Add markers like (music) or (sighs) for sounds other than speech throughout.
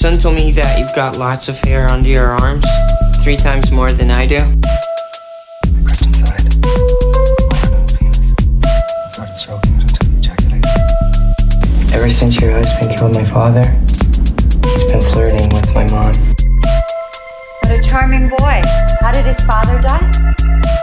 son told me that you've got lots of hair under your arms, three times more than I do. I crept inside, opened up penis, started stroking it until he ejaculated. Ever since your husband killed my father, he's been flirting with my mom. What a charming boy. How did his father die?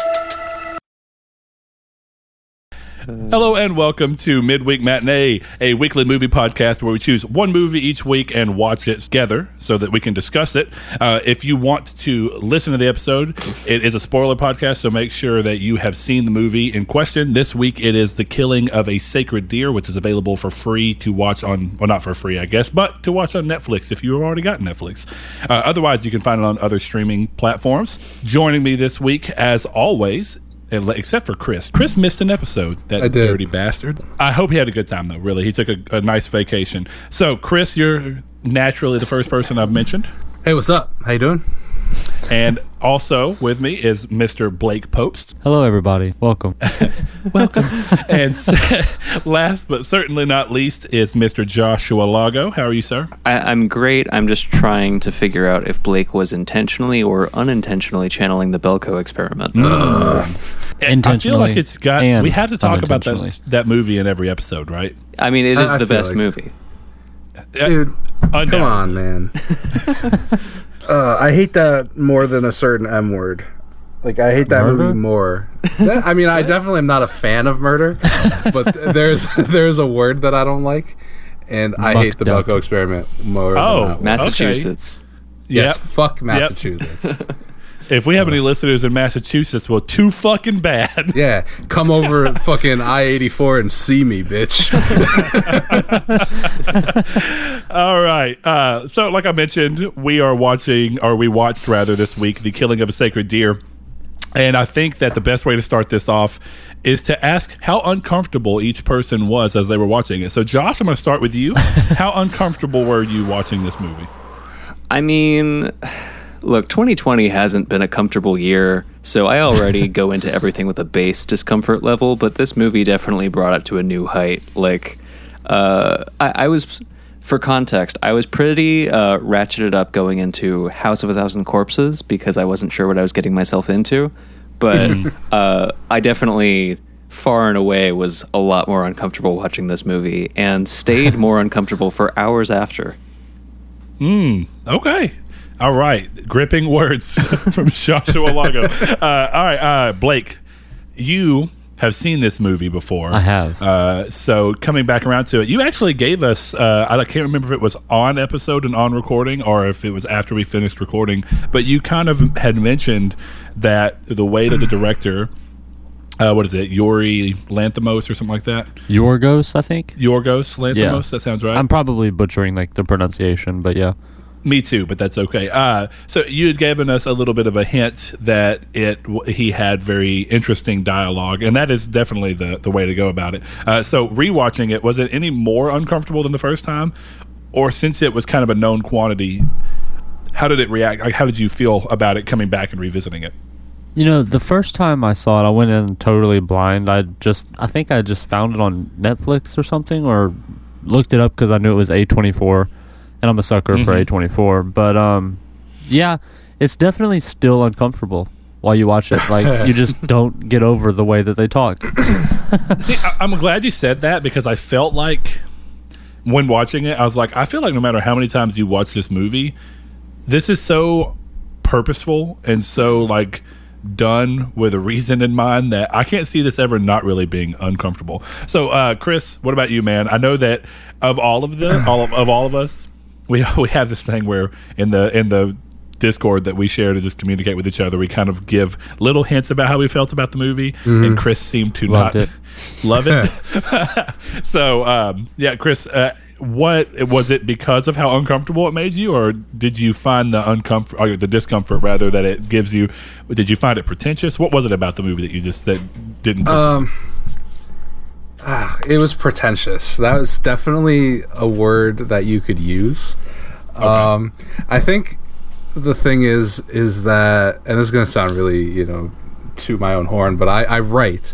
Hello and welcome to Midweek Matinee, a weekly movie podcast where we choose one movie each week and watch it together so that we can discuss it. Uh, if you want to listen to the episode, it is a spoiler podcast, so make sure that you have seen the movie in question. This week it is The Killing of a Sacred Deer, which is available for free to watch on, well, not for free, I guess, but to watch on Netflix if you've already got Netflix. Uh, otherwise, you can find it on other streaming platforms. Joining me this week, as always, except for Chris. Chris missed an episode. That I did. dirty bastard. I hope he had a good time though. Really, he took a, a nice vacation. So, Chris, you're naturally the first person I've mentioned, Hey, what's up? How you doing? And also with me is Mr. Blake Popst. Hello, everybody. Welcome. (laughs) Welcome. and (laughs) last but certainly not least is Mr. Joshua Lago. How are you, sir? I, I'm great. I'm just trying to figure out if Blake was intentionally or unintentionally channeling the Belko experiment. Mm. Intentionally, I feel like it's got. We have to talk about that that movie in every episode, right? I mean, it is I- is I the best like- movie. Dude, uh, come on, man. (laughs) uh, I hate that more than a certain M word. Like I hate that Murder? movie more. I mean, I definitely am not a fan of murder, but (laughs) there's there's a word that I don't like, and I Muck hate the duck. Belko experiment more. Oh, than that one. Massachusetts. yes, Yep. fuck Massachusetts. (laughs) If we have any listeners in Massachusetts, well, too fucking bad. (laughs) yeah, come over (laughs) fucking I eighty four and see me, bitch. (laughs) All right. Uh, so, like I mentioned, we are watching, or we watched rather this week, The Killing of a Sacred Deer. And I think that the best way to start this off is to ask how uncomfortable each person was as they were watching it. So, Josh, I'm going to start with you. how uncomfortable were you watching this movie? I mean, look, 2020 hasn't been a comfortable year, so I already (laughs) go into everything with a base discomfort level, but this movie definitely brought it to a new height. Like, uh, I, I was, for context, I was pretty uh, ratcheted up going into House of a Thousand Corpses because I wasn't sure what I was getting myself into, but uh, I definitely. Far and away was a lot more uncomfortable watching this movie and stayed (laughs) more uncomfortable for hours after. Hmm. Okay. All right. Gripping words (laughs) from Joshua Lago. Uh, all right. Uh, Blake, you have seen this movie before. I have. Uh, so coming back around to it, you actually gave us, uh, I can't remember if it was on episode and on recording or if it was after we finished recording, but you kind of had mentioned that the way that the director, uh, what is it, Yuri Lanthimos or something like that? Yorgos, I think. Yorgos Lanthimos? Yeah. That sounds right. I'm probably butchering like the pronunciation, but yeah. Me too, but that's okay. Uh, so you had given us a little bit of a hint that it he had very interesting dialogue, and that is definitely the the way to go about it. Uh, so rewatching it, was it any more uncomfortable than the first time, or since it was kind of a known quantity? How did it react? Like, how did you feel about it coming back and revisiting it? You know, the first time I saw it, I went in totally blind. I just, I think I just found it on Netflix or something, or looked it up because I knew it was A24, and I'm a sucker for A24. But um, yeah, it's definitely still uncomfortable while you watch it. Like you just (laughs) don't get over the way that they talk. (coughs) See, I, I'm glad you said that because I felt like when watching it, I was like, I feel like no matter how many times you watch this movie, this is so purposeful and so like done with a reason in mind that I can't see this ever not really being uncomfortable. So, uh, Chris, what about you, man? I know that of all of the all of, of all of us, we (laughs) we have this thing where in the in the Discord that we share to just communicate with each other, we kind of give little hints about how we felt about the movie, and Chris seemed to Loved not it. (laughs) love it. (laughs) so, um, yeah, Chris, uh, what was it because of how uncomfortable it made you, or did you find the uncomfort, or the discomfort rather that it gives you? Did you find it pretentious? What was it about the movie that you just that didn't? Um, ah, it was pretentious. That was definitely a word that you could use. Um, I think the thing is, is that, and this is going to sound really, you know, to my own horn, but I, I write,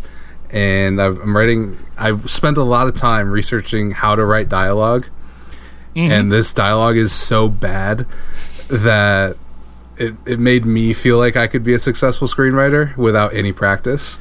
and I've, I'm writing. I've spent a lot of time researching how to write dialogue, and this dialogue is so bad that it it made me feel like I could be a successful screenwriter without any practice.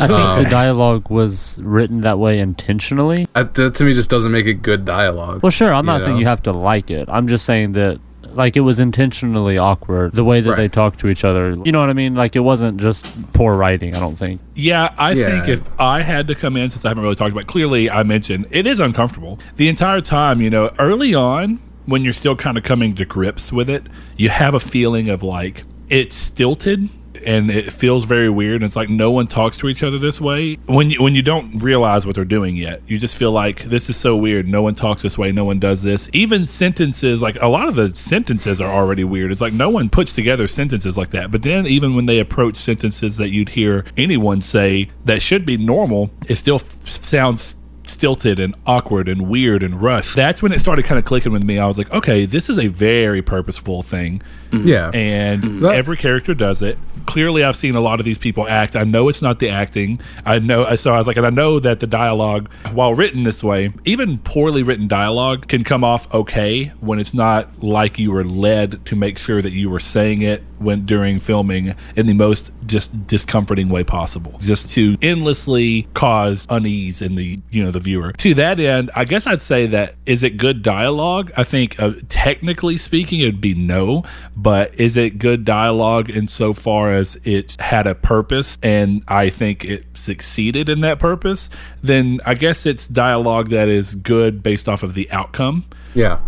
I think Um, the dialogue was written that way intentionally. Uh, That to me just doesn't make it good dialogue. Well, sure, I'm not You saying you have to like it. I'm just saying that like it was intentionally awkward the way that they Right. talked to each other. You know what I mean? Like it wasn't just poor writing. I don't think. Yeah, I Yeah. think if I had to come in, since I haven't really talked about, it, clearly I mentioned it is uncomfortable the entire time. You know, early on when you're still kind of coming to grips with it, you have a feeling of like it's stilted and it feels very weird. It's like no one talks to each other this way when you when you don't realize what they're doing yet. You just feel like this is so weird. No one talks this way. No one does this. Even sentences like a lot of the sentences are already weird. It's like no one puts together sentences like that. But then even when they approach sentences that you'd hear anyone say that should be normal, it still f- sounds stilted and awkward and weird and rushed. That's when it started kind of clicking with me. I was like, okay, this is a very purposeful thing mm-hmm. Yeah, and mm-hmm. That- every character does it. Clearly, I've seen a lot of these people act. I know it's not the acting. I know. Uh, so I was like, and I know that the dialogue, while written this way, even poorly written dialogue can come off okay when it's not like you were led to make sure that you were saying it when during filming in the most just discomforting way possible, just to endlessly cause unease in the you know the viewer. To that end, I guess I'd say that is it good dialogue? I think uh, technically speaking, it'd be no, but is it good dialogue insofar as it had a purpose and I think it succeeded in that purpose? Then I guess it's dialogue that is good based off of the outcome. yeah.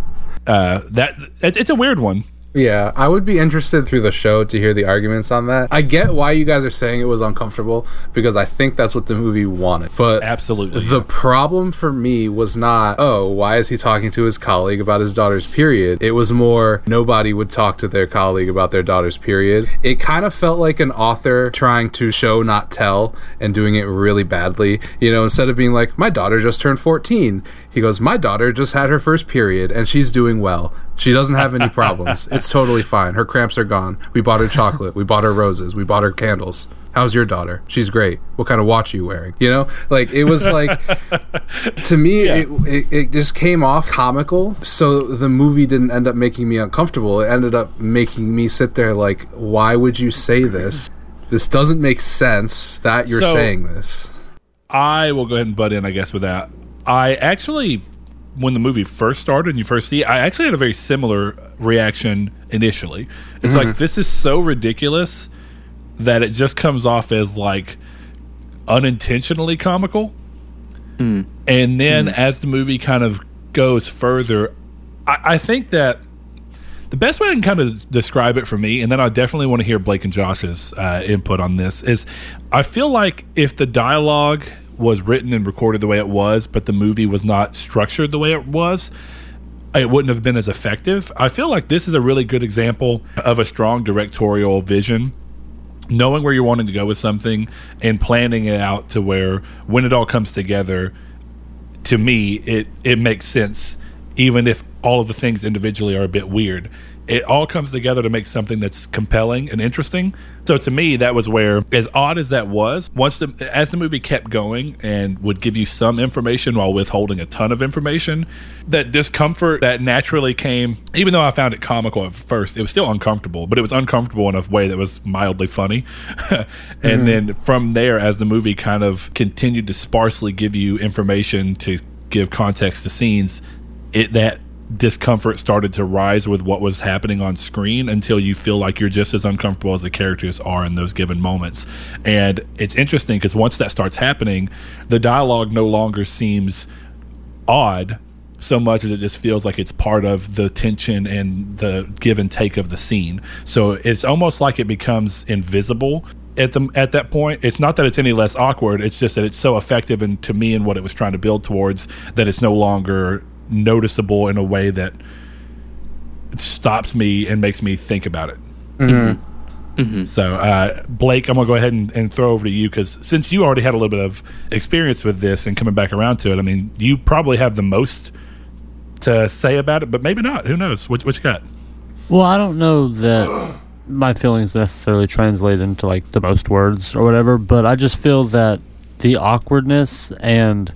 Uh, that it's, it's a weird one. Yeah, I would be interested through the show to hear the arguments on that. I get why you guys are saying it was uncomfortable because I think that's what the movie wanted. But Absolutely, the problem for me was not, oh, why is he talking to his colleague about his daughter's period? It was more nobody would talk to their colleague about their daughter's period. It kind of felt like an author trying to show not tell and doing it really badly. You know, instead of being like, my daughter just turned 14, he goes, my daughter just had her first period and she's doing well. She doesn't have any problems. It's totally fine. Her cramps are gone. We bought her chocolate. We bought her roses. We bought her candles. How's your daughter? She's great. What kind of watch are you wearing? You know, like it was like (laughs) to me, it, it, it just came off comical. So the movie didn't end up making me uncomfortable. It ended up making me sit there like, why would you say this? This doesn't make sense that you're So- saying this. I will go ahead and butt in, I guess, with that. I actually, when the movie first started and you first see it, I actually had a very similar reaction initially. It's mm-hmm. like, this is so ridiculous that it just comes off as like unintentionally comical. Mm. And then mm. as the movie kind of goes further, I, I think that the best way I can kind of describe it for me, and then I definitely want to hear Blake and Josh's uh, input on this, is I feel like if the dialogue was written and recorded the way it was, but the movie was not structured the way it was, it wouldn't have been as effective. I feel like this is a really good example of a strong directorial vision knowing where you're wanting to go with something and planning it out to where when it all comes together to me it it makes sense even if all of the things individually are a bit weird it all comes together to make something that's compelling and interesting. So to me that was where as odd as that was once the as the movie kept going and would give you some information while withholding a ton of information that discomfort that naturally came even though i found it comical at first it was still uncomfortable but it was uncomfortable in a way that was mildly funny. (laughs) And mm-hmm. then from there as the movie kind of continued to sparsely give you information to give context to scenes it that discomfort started to rise with what was happening on screen until you feel like you're just as uncomfortable as the characters are in those given moments. And it's interesting because once that starts happening, the dialogue no longer seems odd so much as it just feels like it's part of the tension and the give and take of the scene. So it's almost like it becomes invisible at the at that point. It's not that it's any less awkward. It's just that it's so effective and to me and what it was trying to build towards that it's no longer noticeable in a way that stops me and makes me think about it. So, uh, Blake, I'm gonna go ahead and, and throw over to you because since you already had a little bit of experience with this and coming back around to it, I mean, you probably have the most to say about it, but maybe not. Who knows? What, what you got? Well, I don't know that my feelings necessarily translate into like the most words or whatever, but I just feel that the awkwardness and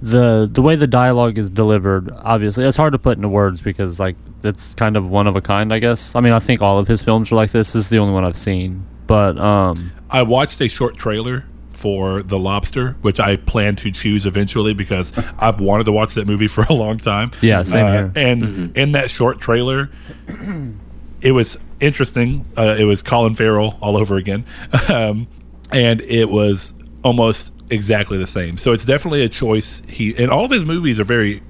the the way the dialogue is delivered, obviously, it's hard to put into words because like it's kind of one of a kind, I guess. I mean, I think all of his films are like this. This is the only one I've seen, but um, I watched a short trailer for The Lobster, which I plan to choose eventually because (laughs) I've wanted to watch that movie for a long time. Yeah, same Uh, here. And in that short trailer, it was interesting. Uh, it was Colin Farrell all over again, (laughs) um, and it was almost exactly the same. So it's definitely a choice. He and all of his movies are very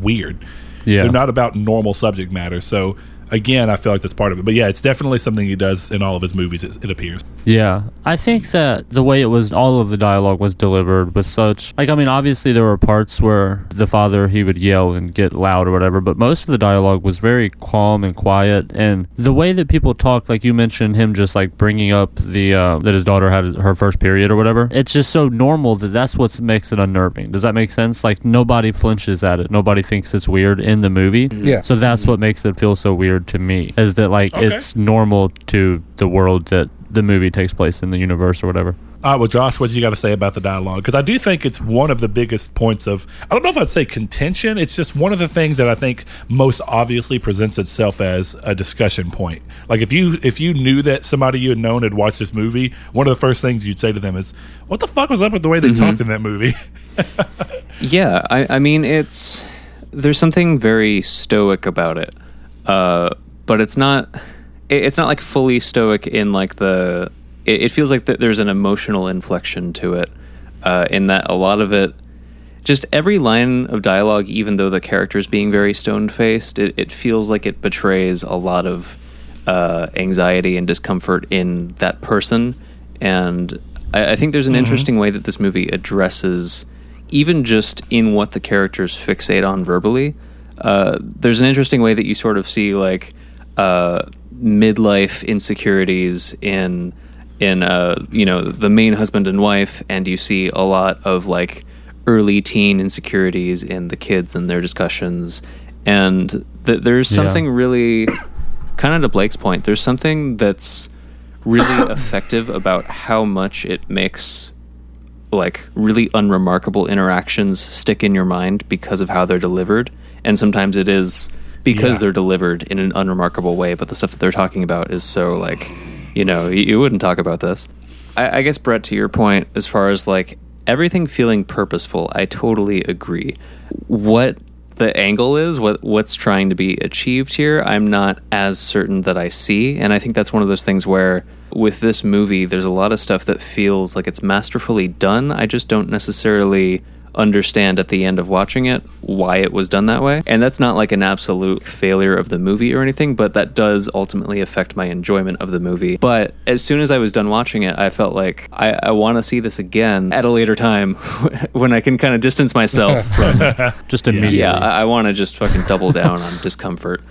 weird. Yeah. they're not about normal subject matter. So again, I feel like that's part of it. But yeah, it's definitely something he does in all of his movies. It, it appears. Yeah, I think that the way it was, all of the dialogue was delivered with such, like, I mean, obviously there were parts where the father he would yell and get loud or whatever, but most of the dialogue was very calm and quiet, and the way that people talk, like you mentioned, him just like bringing up the uh, that his daughter had her first period or whatever, it's just so normal that that's what makes it unnerving. Does that make sense? Like nobody flinches at it, nobody thinks it's weird in the movie. Yeah. So that's what makes it feel so weird to me, is that like Okay. it's normal to the world that the movie takes place in the universe or whatever. All right, well, Josh, what do you got to say about the dialogue? Because I do think it's one of the biggest points of, I don't know if I'd say contention. It's just one of the things that I think most obviously presents itself as a discussion point. Like if you if you knew that somebody you had known had watched this movie, one of the first things you'd say to them is, "What the fuck was up with the way they mm-hmm. talked in that movie?" (laughs) Yeah, I, I mean it's there's something very stoic about it, uh, but it's not it, it's not like fully stoic in like the it, it feels like that there's an emotional inflection to it, uh, in that a lot of it just every line of dialogue, even though the character's being very stone faced, it, it feels like it betrays a lot of uh, anxiety and discomfort in that person. And I, I think there's an interesting way that this movie addresses, even just in what the characters fixate on verbally. Uh, there's an interesting way that you sort of see like uh, midlife insecurities in in uh, you know the main husband and wife, and you see a lot of like early teen insecurities in the kids and their discussions, and th- there's Yeah. something really kind of to Blake's point. There's something that's really (laughs) effective about how much it makes like really unremarkable interactions stick in your mind because of how they're delivered and sometimes it is because Yeah. they're delivered in an unremarkable way but the stuff that they're talking about is so like you know you, you wouldn't talk about this. I, I guess brett to your point as far as like everything feeling purposeful i totally agree. What the angle is what what's trying to be achieved here i'm not as certain that i see. And i think that's one of those things where with this movie there's a lot of stuff that feels like it's masterfully done. I just don't necessarily understand at the end of watching it why it was done that way and that's not like an absolute failure of the movie or anything but that does ultimately affect my enjoyment of the movie but as soon as i was done watching it i felt like i, I want to see this again at a later time (laughs) when i can kind of distance myself (laughs) from (laughs) Just immediately. yeah, I, I want to just fucking double down on discomfort.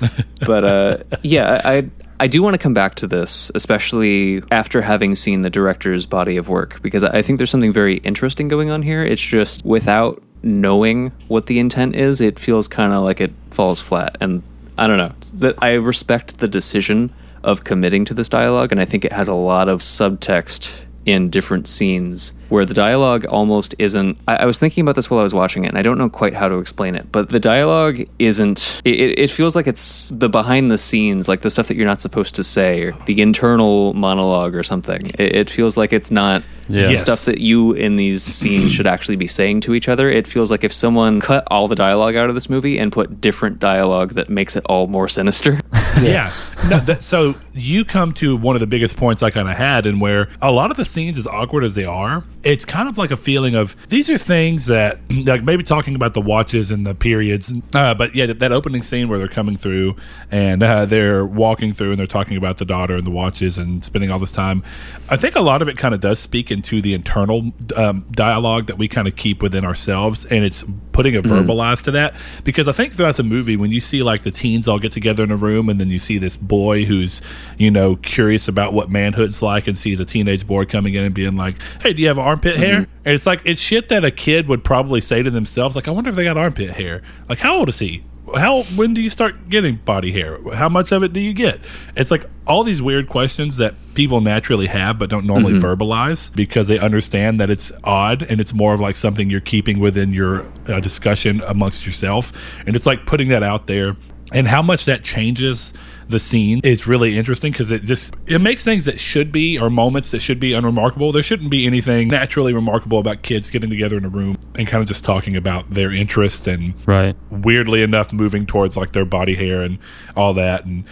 But uh, yeah, I I do want to come back to this, especially after having seen the director's body of work, because I think there's something very interesting going on here. It's just without knowing what the intent is, it feels kind of like it falls flat. And I don't know. I respect the decision of committing to this dialogue, and I think it has a lot of subtext in different scenes where the dialogue almost isn't. I, I was thinking about this while I was watching it, and I don't know quite how to explain it, but the dialogue isn't. It, it, it feels like it's the behind the scenes, like the stuff that you're not supposed to say, or the internal monologue or something. It, it feels like it's not Yeah. Yes. stuff that you in these scenes should actually be saying to each other. It feels like if someone cut all the dialogue out of this movie and put different dialogue that makes it all more sinister. (laughs) yeah. No, that, so you come to one of the biggest points I kind of had, and where a lot of the scenes, as awkward as they are, it's kind of like a feeling of these are things that, (clears throat) like maybe talking about the watches and the periods, uh, but yeah, that, that opening scene where they're coming through and uh, they're walking through and they're talking about the daughter and the watches and spending all this time. I think a lot of it kind of does speak into the internal um, dialogue that we kind of keep within ourselves, and it's putting a verbalize to that because I think throughout the movie when you see like the teens all get together in a room and then you see this boy who's you know curious about what manhood's like and sees a teenage boy coming in and being like, "Hey, do you have armpit hair?" And it's like it's shit that a kid would probably say to themselves like, "I wonder if they got armpit hair." Like, how old is he? how when do you start getting body hair? How much of it do you get? It's like all these weird questions that people naturally have but don't normally verbalize because they understand that it's odd and it's more of like something you're keeping within your uh, discussion amongst yourself. And it's like putting that out there and how much that changes the scene is really interesting because it just it makes things that should be or moments that should be unremarkable. There shouldn't be anything naturally remarkable about kids getting together in a room and kind of just talking about their interest and Right. weirdly enough moving towards like their body hair and all that and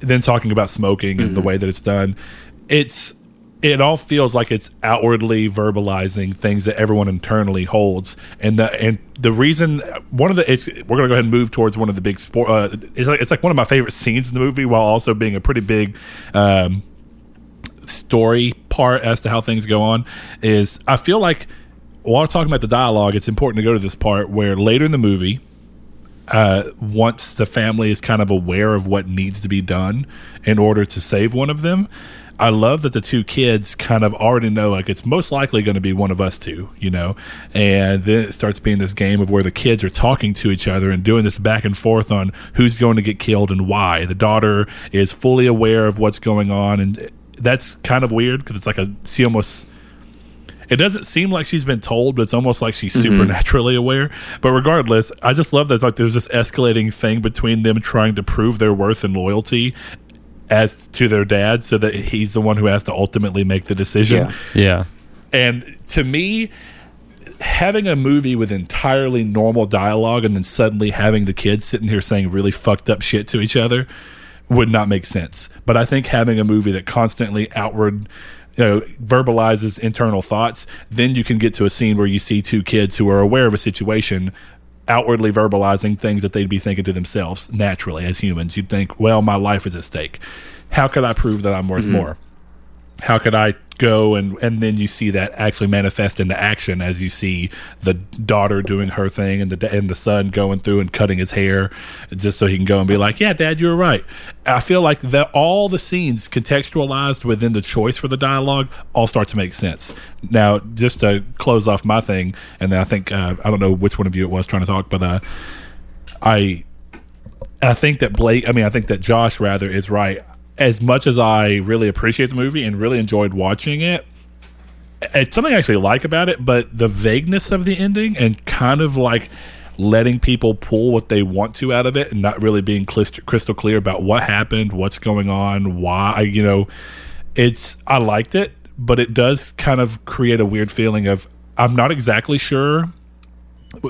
then talking about smoking and the mm-hmm. way that it's done. It's it all feels like it's outwardly verbalizing things that everyone internally holds. And the and the reason one of the it's we're gonna go ahead and move towards one of the big sport uh, it's like it's like one of my favorite scenes in the movie while also being a pretty big um story part as to how things go on is I feel like while talking about the dialogue, it's important to go to this part where later in the movie, uh, once the family is kind of aware of what needs to be done in order to save one of them, I love that the two kids kind of already know like it's most likely going to be one of us two, you know, and then it starts being this game of where the kids are talking to each other and doing this back and forth on who's going to get killed and why. The daughter is fully aware of what's going on, and that's kind of weird because it's like a she almost it doesn't seem like she's been told, but it's almost like she's mm-hmm. supernaturally aware. But regardless, I just love that it's like there's this escalating thing between them trying to prove their worth and loyalty as to their dad, so that he's the one who has to ultimately make the decision. Yeah. Yeah. And to me, having a movie with entirely normal dialogue and then suddenly having the kids sitting here saying really fucked up shit to each other would not make sense. But I think having a movie that constantly outward you know, verbalizes internal thoughts, then you can get to a scene where you see two kids who are aware of a situation outwardly verbalizing things that they'd be thinking to themselves naturally as humans. You'd think, well, my life is at stake. How could I prove that I'm worth mm-hmm. more? how could I go and and then you see that actually manifest into action as you see the daughter doing her thing and the and the son going through and cutting his hair just so he can go and be like, yeah, Dad, you were right. I feel like that all the scenes contextualized within the choice for the dialogue all start to make sense. Now, just to close off my thing, and then I think uh, I don't know which one of you it was trying to talk, but uh, I I think that Blake, I mean, I think that Josh rather is right. As much as I really appreciate the movie and really enjoyed watching it, it's something I actually like about it, but the vagueness of the ending and kind of like letting people pull what they want to out of it and not really being crystal clear about what happened, what's going on, why, you know, it's, I liked it, but it does kind of create a weird feeling of, I'm not exactly sure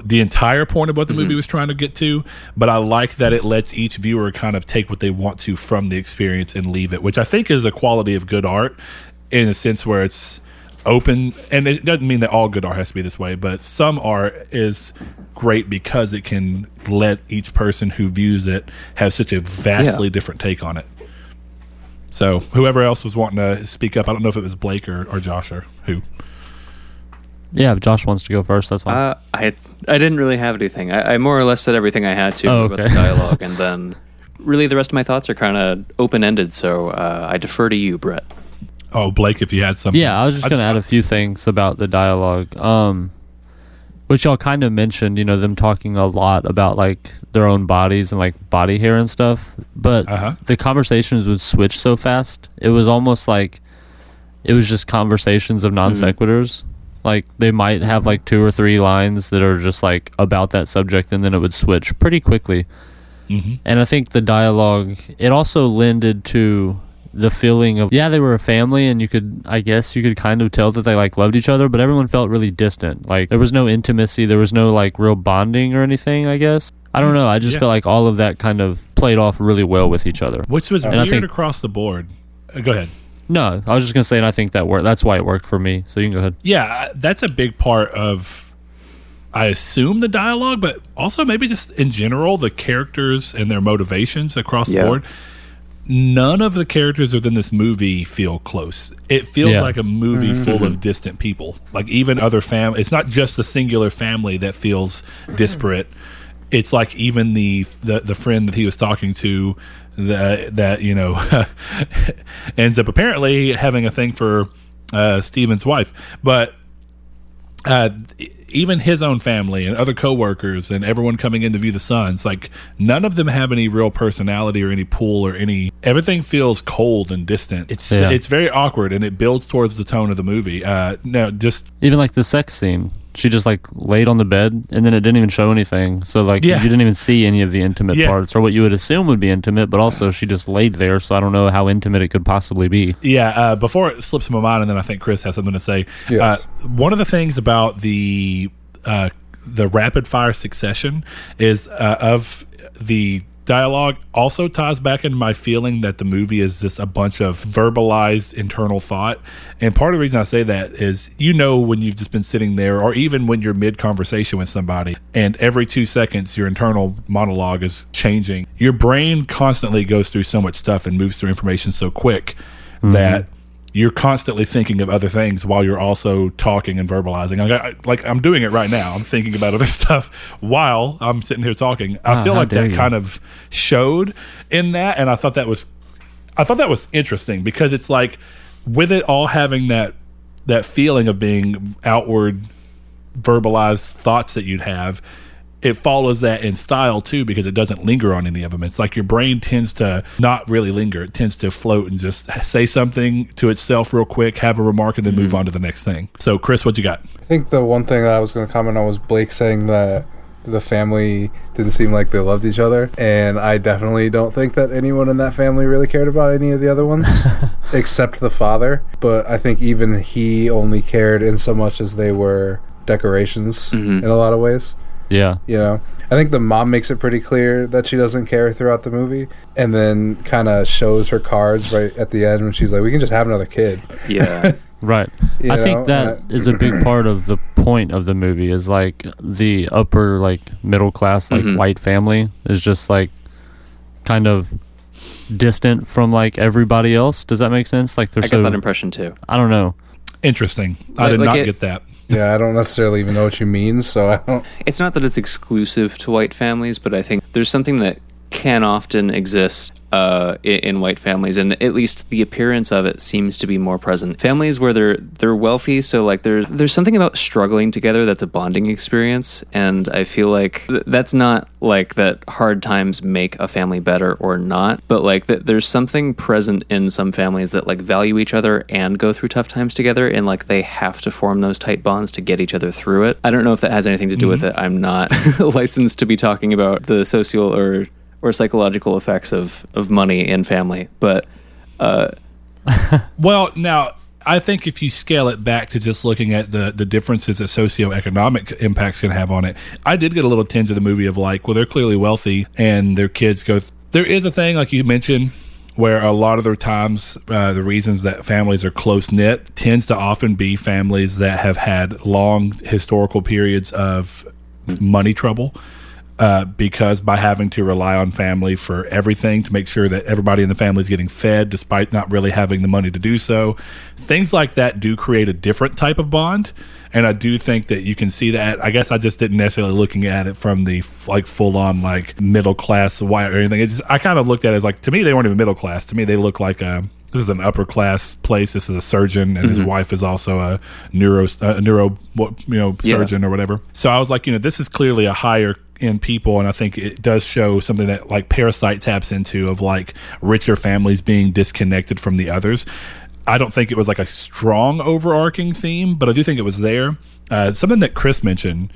the entire point of what the mm-hmm. movie was trying to get to, but I like that it lets each viewer kind of take what they want to from the experience and leave it, which I think is a quality of good art in a sense where it's open and it doesn't mean that all good art has to be this way, but some art is great because it can let each person who views it have such a vastly Yeah. different take on it. So whoever else was wanting to speak up, I don't know if it was Blake or, or Josh or who. Yeah, if Josh wants to go first, that's fine. Uh, I I didn't really have anything. I, I more or less said everything I had to Oh, about the dialogue, and (laughs) then really the rest of my thoughts are kind of open ended. So uh, I defer to you, Brett. Oh, Blake, if you had something. Yeah, I was just going to add a few things about the dialogue. Um, which y'all kind of mentioned, you know, them talking a lot about like their own bodies and like body hair and stuff. But Uh-huh. the conversations would switch so fast. It was almost like it was just conversations of non sequiturs. Like they might have like two or three lines that are just like about that subject, and then it would switch pretty quickly. Mhm. And I think the dialogue it also lended to the feeling of yeah they were a family and you could I guess you could kind of tell that they like loved each other but everyone felt really distant like there was no intimacy there was no like real bonding or anything I guess I don't know I just Yeah. feel like all of that kind of played off really well with each other Which was And I weird think- across the board. Uh, go ahead. No I was just gonna say and I think that worked that's why it worked for me so you can go ahead Yeah, that's a big part of, I assume, the dialogue, but also maybe just in general, the characters and their motivations across the board. None of the characters within this movie feel close. It feels Yeah. like a movie mm-hmm. full of distant people. Like even other fam, it's not just the singular family that feels disparate. It's like even the the, the friend that he was talking to that that you know (laughs) ends up apparently having a thing for uh, Steven's wife, but uh, even his own family and other coworkers and everyone coming in to view the sons, like none of them have any real personality or any pool or any. Everything feels cold and distant. It's Yeah. it's very awkward and it builds towards the tone of the movie. Uh, no, just Even like the sex scene, she just like laid on the bed, and then it didn't even show anything. So like Yeah. you didn't even see any of the intimate Yeah. parts, or what you would assume would be intimate. But also, she just laid there, so I don't know how intimate it could possibly be. Yeah, uh, before it slips my mind, and then I think Chris has something to say. Yes. Uh, one of the things about the uh, the rapid fire succession is uh, of the dialogue also ties back into my feeling that the movie is just a bunch of verbalized internal thought. And part of the reason I say that is you know when you've just been sitting there, or even when you're mid conversation with somebody, and every two seconds your internal monologue is changing. Your brain constantly goes through so much stuff and moves through information so quick mm-hmm. that you're constantly thinking of other things while you're also talking and verbalizing. Like, I, like I'm doing it right now. I'm thinking about other (laughs) stuff while I'm sitting here talking. I Ah, feel like that you. kind of showed in that, and I thought that was, I thought that was interesting because it's like with it all having that that feeling of being outward verbalized thoughts that you'd have it follows that in style too because it doesn't linger on any of them. It's like your brain tends to not really linger. It tends to float and just say something to itself real quick have a remark and then move mm-hmm. on to the next thing. So chris what you got? I think the one thing that I was going to comment on was Blake saying that the family didn't seem like they loved each other, and I definitely don't think that anyone in that family really cared about any of the other ones, (laughs) except the father. But I think even he only cared in so much as they were decorations mm-hmm. in a lot of ways. Yeah, You know, I think the mom makes it pretty clear that she doesn't care throughout the movie, and then kind of shows her cards right at the end when she's like, "We can just have another kid." Yeah. (laughs) right. You I know, think that and is a big (clears throat) part of the point of the movie is like the upper like middle class like Mhm. white family is just like kind of distant from like everybody else. Does that make sense? Like they're I so that impression too. I don't know. interesting i did like not it- get that yeah, I don't necessarily even know what you mean, so I don't. It's not that it's exclusive to white families, but I think there's something that can often exist uh, in white families, and at least the appearance of it seems to be more present. Families where they're they're wealthy, so like there's there's something about struggling together that's a bonding experience, and I feel like th- that's not like that hard times make a family better or not, but like that there's something present in some families that like value each other and go through tough times together, and like they have to form those tight bonds to get each other through it. I don't know if that has anything to do with it. I'm not (laughs) licensed to be talking about the social or or psychological effects of of money and family, but uh, (laughs) Well, now I think if you scale it back to just looking at the the differences that socioeconomic impacts can have on it, I did get a little tinge of the movie of like, well, they're clearly wealthy and their kids go. there is a thing like you mentioned where a lot of the times uh, the reasons that families are close knit tends to often be families that have had long historical periods of money trouble uh, because by having to rely on family for everything to make sure that everybody in the family is getting fed despite not really having the money to do so things like that do create a different type of bond and i do think that you can see that i guess i just didn't necessarily looking at it from the f- like full on like middle class white or anything it's just, i kind of looked at it as like to me they weren't even middle class to me they look like a this is an upper class place. This is a surgeon, and his wife is also a neuro, a neuro, you know, Yeah. surgeon or whatever. So I was like, you know, this is clearly a higher end people, and I think it does show something that like Parasite taps into of like richer families being disconnected from the others. I don't think it was like a strong overarching theme, but I do think it was there. Uh, something that Chris mentioned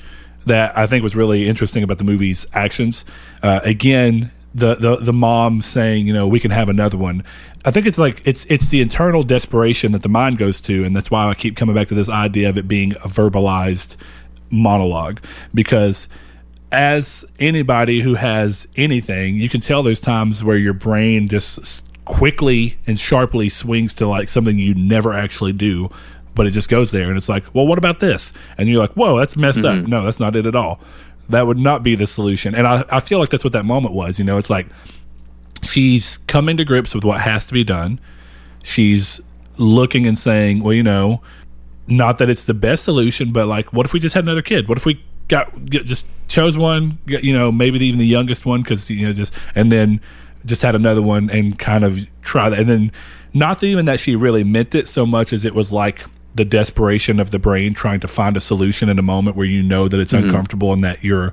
that I think was really interesting about the movie's actions. Uh, again, the, the the mom saying, you know, we can have another one. I think it's like it's it's the internal desperation that the mind goes to, and that's why I keep coming back to this idea of it being a verbalized monologue because as anybody who has anything, you can tell there's times where your brain just quickly and sharply swings to like something you never actually do, but it just goes there and it's like, well, what about this? And you're like, whoa, that's messed up. Mm-hmm. No, that's not it at all. That would not be the solution. And I, I feel like that's what that moment was. You know, it's like she's coming to grips with what has to be done. She's looking and saying, well, you know, not that it's the best solution, but like, what if we just had another kid? What if we got get, just chose one, you know, maybe even the youngest one, because you know, just and then just had another one and kind of try that, and then not even that she really meant it so much as it was like the desperation of the brain trying to find a solution in a moment where you know that it's Mm-hmm. uncomfortable and that you're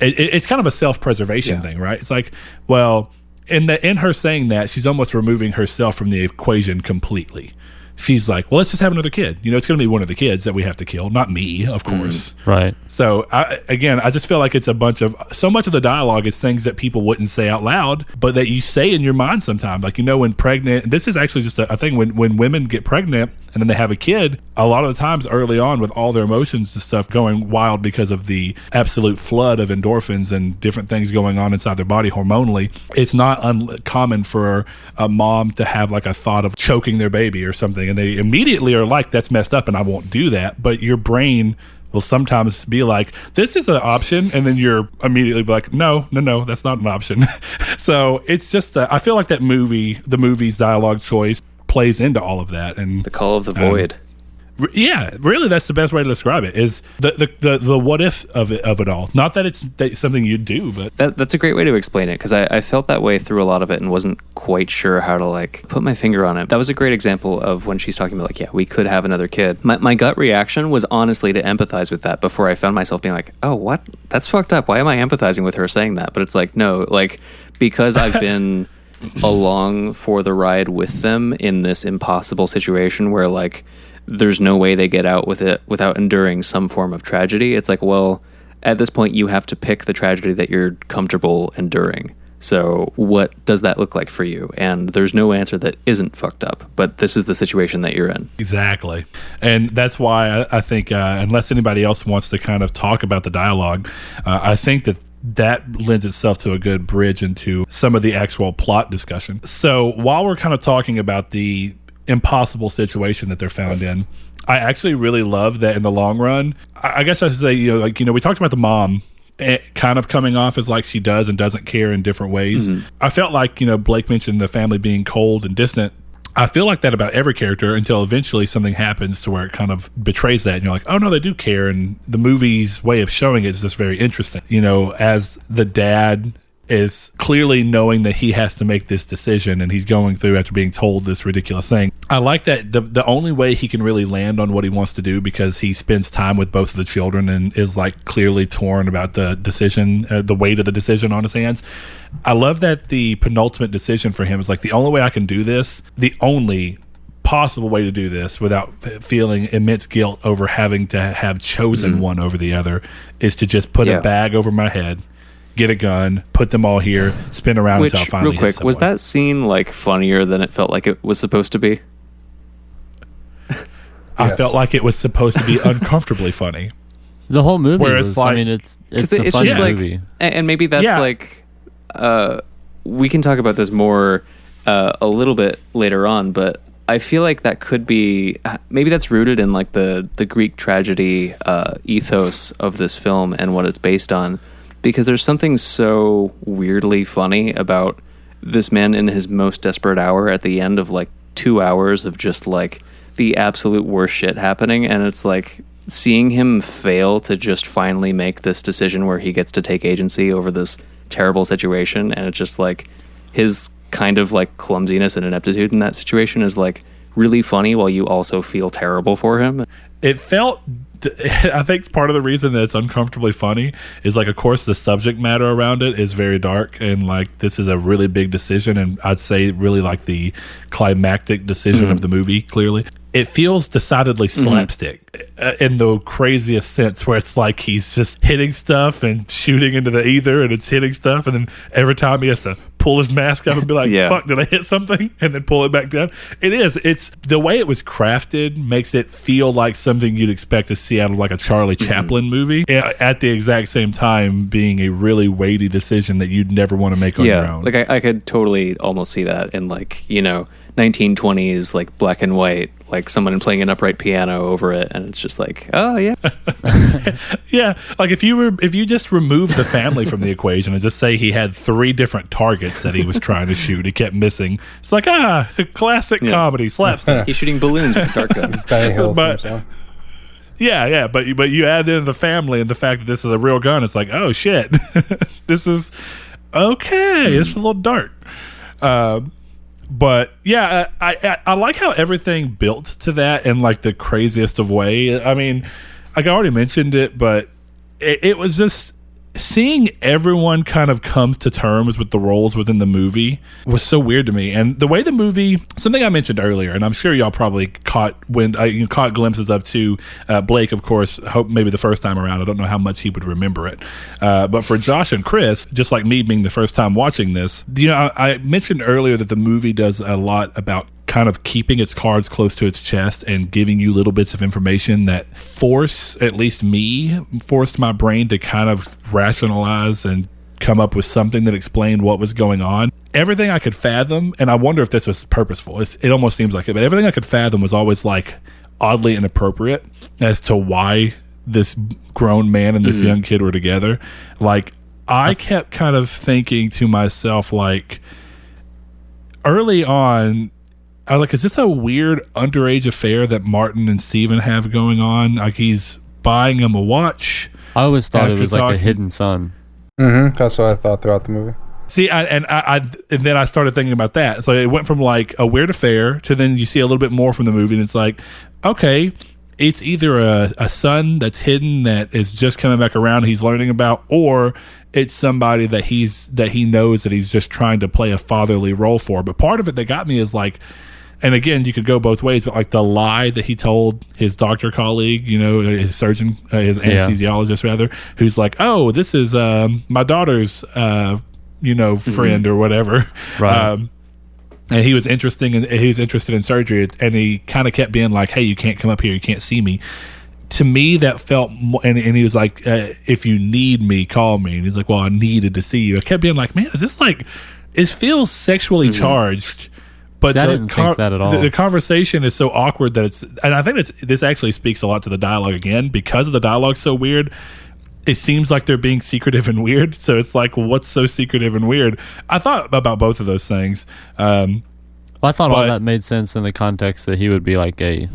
it, it- it's kind of a self-preservation Yeah. thing right it's like well in the in her saying that she's almost removing herself from the equation completely she's like well let's just have another kid you know it's going to be one of the kids that we have to kill not me of mm. course Right. so I, again, I just feel like it's a bunch of so much of the dialogue is things that people wouldn't say out loud, but that you say in your mind sometimes. Like you know, when pregnant, this is actually just a, a thing. When when women get pregnant and then they have a kid, a lot of the times early on, with all their emotions and stuff going wild because of the absolute flood of endorphins and different things going on inside their body hormonally, it's not uncommon for a mom to have like a thought of choking their baby or something, and they immediately are like, "That's messed up," and I won't do that. But your brain will sometimes be like, this is an option. And then you're immediately like, no, no, no, that's not an option. (laughs) so it's just, uh, I feel like that movie, the movie's dialogue choice plays into all of that. And The Call of the Void. Um, r- yeah, really, that's the best way to describe it is the, the, the, the what if of it, of it all. Not that it's that something you do, but That, that's a great way to explain it because I, I felt that way through a lot of it and wasn't quite sure how to like put my finger on it. That was a great example of when she's talking about like, yeah, we could have another kid. My, my gut reaction was honestly to empathize with that before I found myself being like, oh, what? That's fucked up. Why am I empathizing with her saying that? But it's like, no, like because I've (laughs) been along for the ride with them in this impossible situation where like there's no way they get out with it without enduring some form of tragedy. It's like, well, at this point you have to pick the tragedy that you're comfortable enduring. So, what does that look like for you? And there's no answer that isn't fucked up, but this is the situation that you're in. Exactly. And that's why I, I think, uh, unless anybody else wants to kind of talk about the dialogue, uh, I think that that lends itself to a good bridge into some of the actual plot discussion. So while we're kind of talking about the impossible situation that they're found in, I actually really love that in the long run. I, guess I should say, you know, like, you know, we talked about the mom eh, kind of coming off as like she does and doesn't care in different ways. I felt like, you know, Blake mentioned the family being cold and distant. I feel like that about every character until eventually something happens to where it kind of betrays that. And you're like, oh no, they do care. And the movie's way of showing it is just very interesting. You know, as the dad is clearly knowing that he has to make this decision and he's going through after being told this ridiculous thing. I like that the the only way he can really land on what he wants to do because he spends time with both of the children and is like clearly torn about the decision, uh, the weight of the decision on his hands. I love that the penultimate decision for him is like the only way I can do this, the only possible way to do this without feeling immense guilt over having to have chosen one over the other is to just put Yeah. a bag over my head, get a gun, put them all here, spin around Which, until I finally real quick, hit was that scene like funnier than it felt like it was supposed to be? I Yes. felt like it was supposed to be (laughs) uncomfortably funny. The whole movie Where it's was, like- I mean, it's it's 'Cause a it's funny just like, movie. and and maybe that's Yeah. like, uh, we can talk about this more uh, a little bit later on, but I feel like that could be maybe that's rooted in like the the Greek tragedy uh, ethos of this film and what it's based on, because there's something so weirdly funny about this man in his most desperate hour at the end of like two hours of just like the absolute worst shit happening, and it's like seeing him fail to just finally make this decision where he gets to take agency over this terrible situation and it's just like his kind of like clumsiness and ineptitude in that situation is like really funny while you also feel terrible for him. It felt (laughs) i think part of the reason that it's uncomfortably funny is like of course the subject matter around it is very dark and like this is a really big decision and i'd say really like the climactic decision mm-hmm. of the movie clearly it feels decidedly mm-hmm. slapstick uh, in the craziest sense where it's like he's just hitting stuff and shooting into the ether and it's hitting stuff. And then every time he has to pull his mask up and be like (laughs) Yeah. fuck did i hit something? (laughs) and then pull it back down. It is. It's the way it was crafted makes it feel like something you'd expect to see out of like a charlie mm-hmm. chaplin movie eh, at the exact same time being a really weighty decision that you'd never want to make on your yeah own. like I, I could totally almost see that in like you know 1920s like black and white like someone playing an upright piano over it and it's just like oh yeah (laughs) Yeah, like if you were if you just remove the family from the equation and just say he had three different targets that he was trying to shoot, he kept missing. It's like ah, classic comedy slapstick. (laughs) he's shooting balloons with a dart gun (laughs) But- yeah, yeah, but you- but you add in the family and the fact that this is a real gun. It's like oh shit, this is okay. It's a little dark. Um, but yeah, uh, I, I I like how everything built to that in like the craziest of way. I mean, like I already mentioned it, but it, it was just seeing everyone kind of come to terms with the roles within the movie was so weird to me. And the way the movie, something I mentioned earlier, and I'm sure y'all probably caught when uh, you caught glimpses of too. Uh, Blake, of course, hope maybe the first time around. I don't know how much he would remember it, uh, but for Josh and Chris, just like me being the first time watching this, you know, I, I mentioned earlier that the movie does a lot about kind of keeping its cards close to its chest and giving you little bits of information that force at least me forced my brain to kind of rationalize and come up with something that explained what was going on. Everything i could fathom and i wonder if this was purposeful. It's, it almost seems like it but everything i could fathom was always like oddly inappropriate as to why this grown man and this mm-hmm. young kid were together. Like i kept kind of thinking to myself like early on, I was like, is this a weird underage affair that Martin and Steven have going on? Like he's buying him a watch. I always thought it was like a hidden son. Mm-hmm. That's what I thought throughout the movie. See, I, and I, I and then I started thinking about that. So it went from like a weird affair to then you see a little bit more from the movie, and it's like, okay, it's either a, a son that's hidden that is just coming back around, he's learning about, or it's somebody that he's that he knows that he's just trying to play a fatherly role for. But part of it that got me is like, and again, you could go both ways, but like the lie that he told his doctor colleague, you know, his surgeon, uh, his Yeah. anesthesiologist rather, who's like, oh, this is um, my daughter's, uh, you know, friend or whatever. Right. Um, and he was interesting, and he was interested in surgery, and he kind of kept being like, "Hey, you can't come up here, you can't see me." To me, that felt, and, and he was like, uh, "If you need me, call me." And he's like, "Well, I needed to see you." I kept being like, "Man, is this like?" It feels sexually charged, but See, I the, didn't think that at all. The, the conversation is so awkward that it's, and I think it's this actually speaks a lot to the dialogue again because of the dialogue so weird. It seems like they're being secretive and weird. So it's like, what's so secretive and weird? I thought about both of those things. Um, Well, I thought all that made sense in the context that he would be like a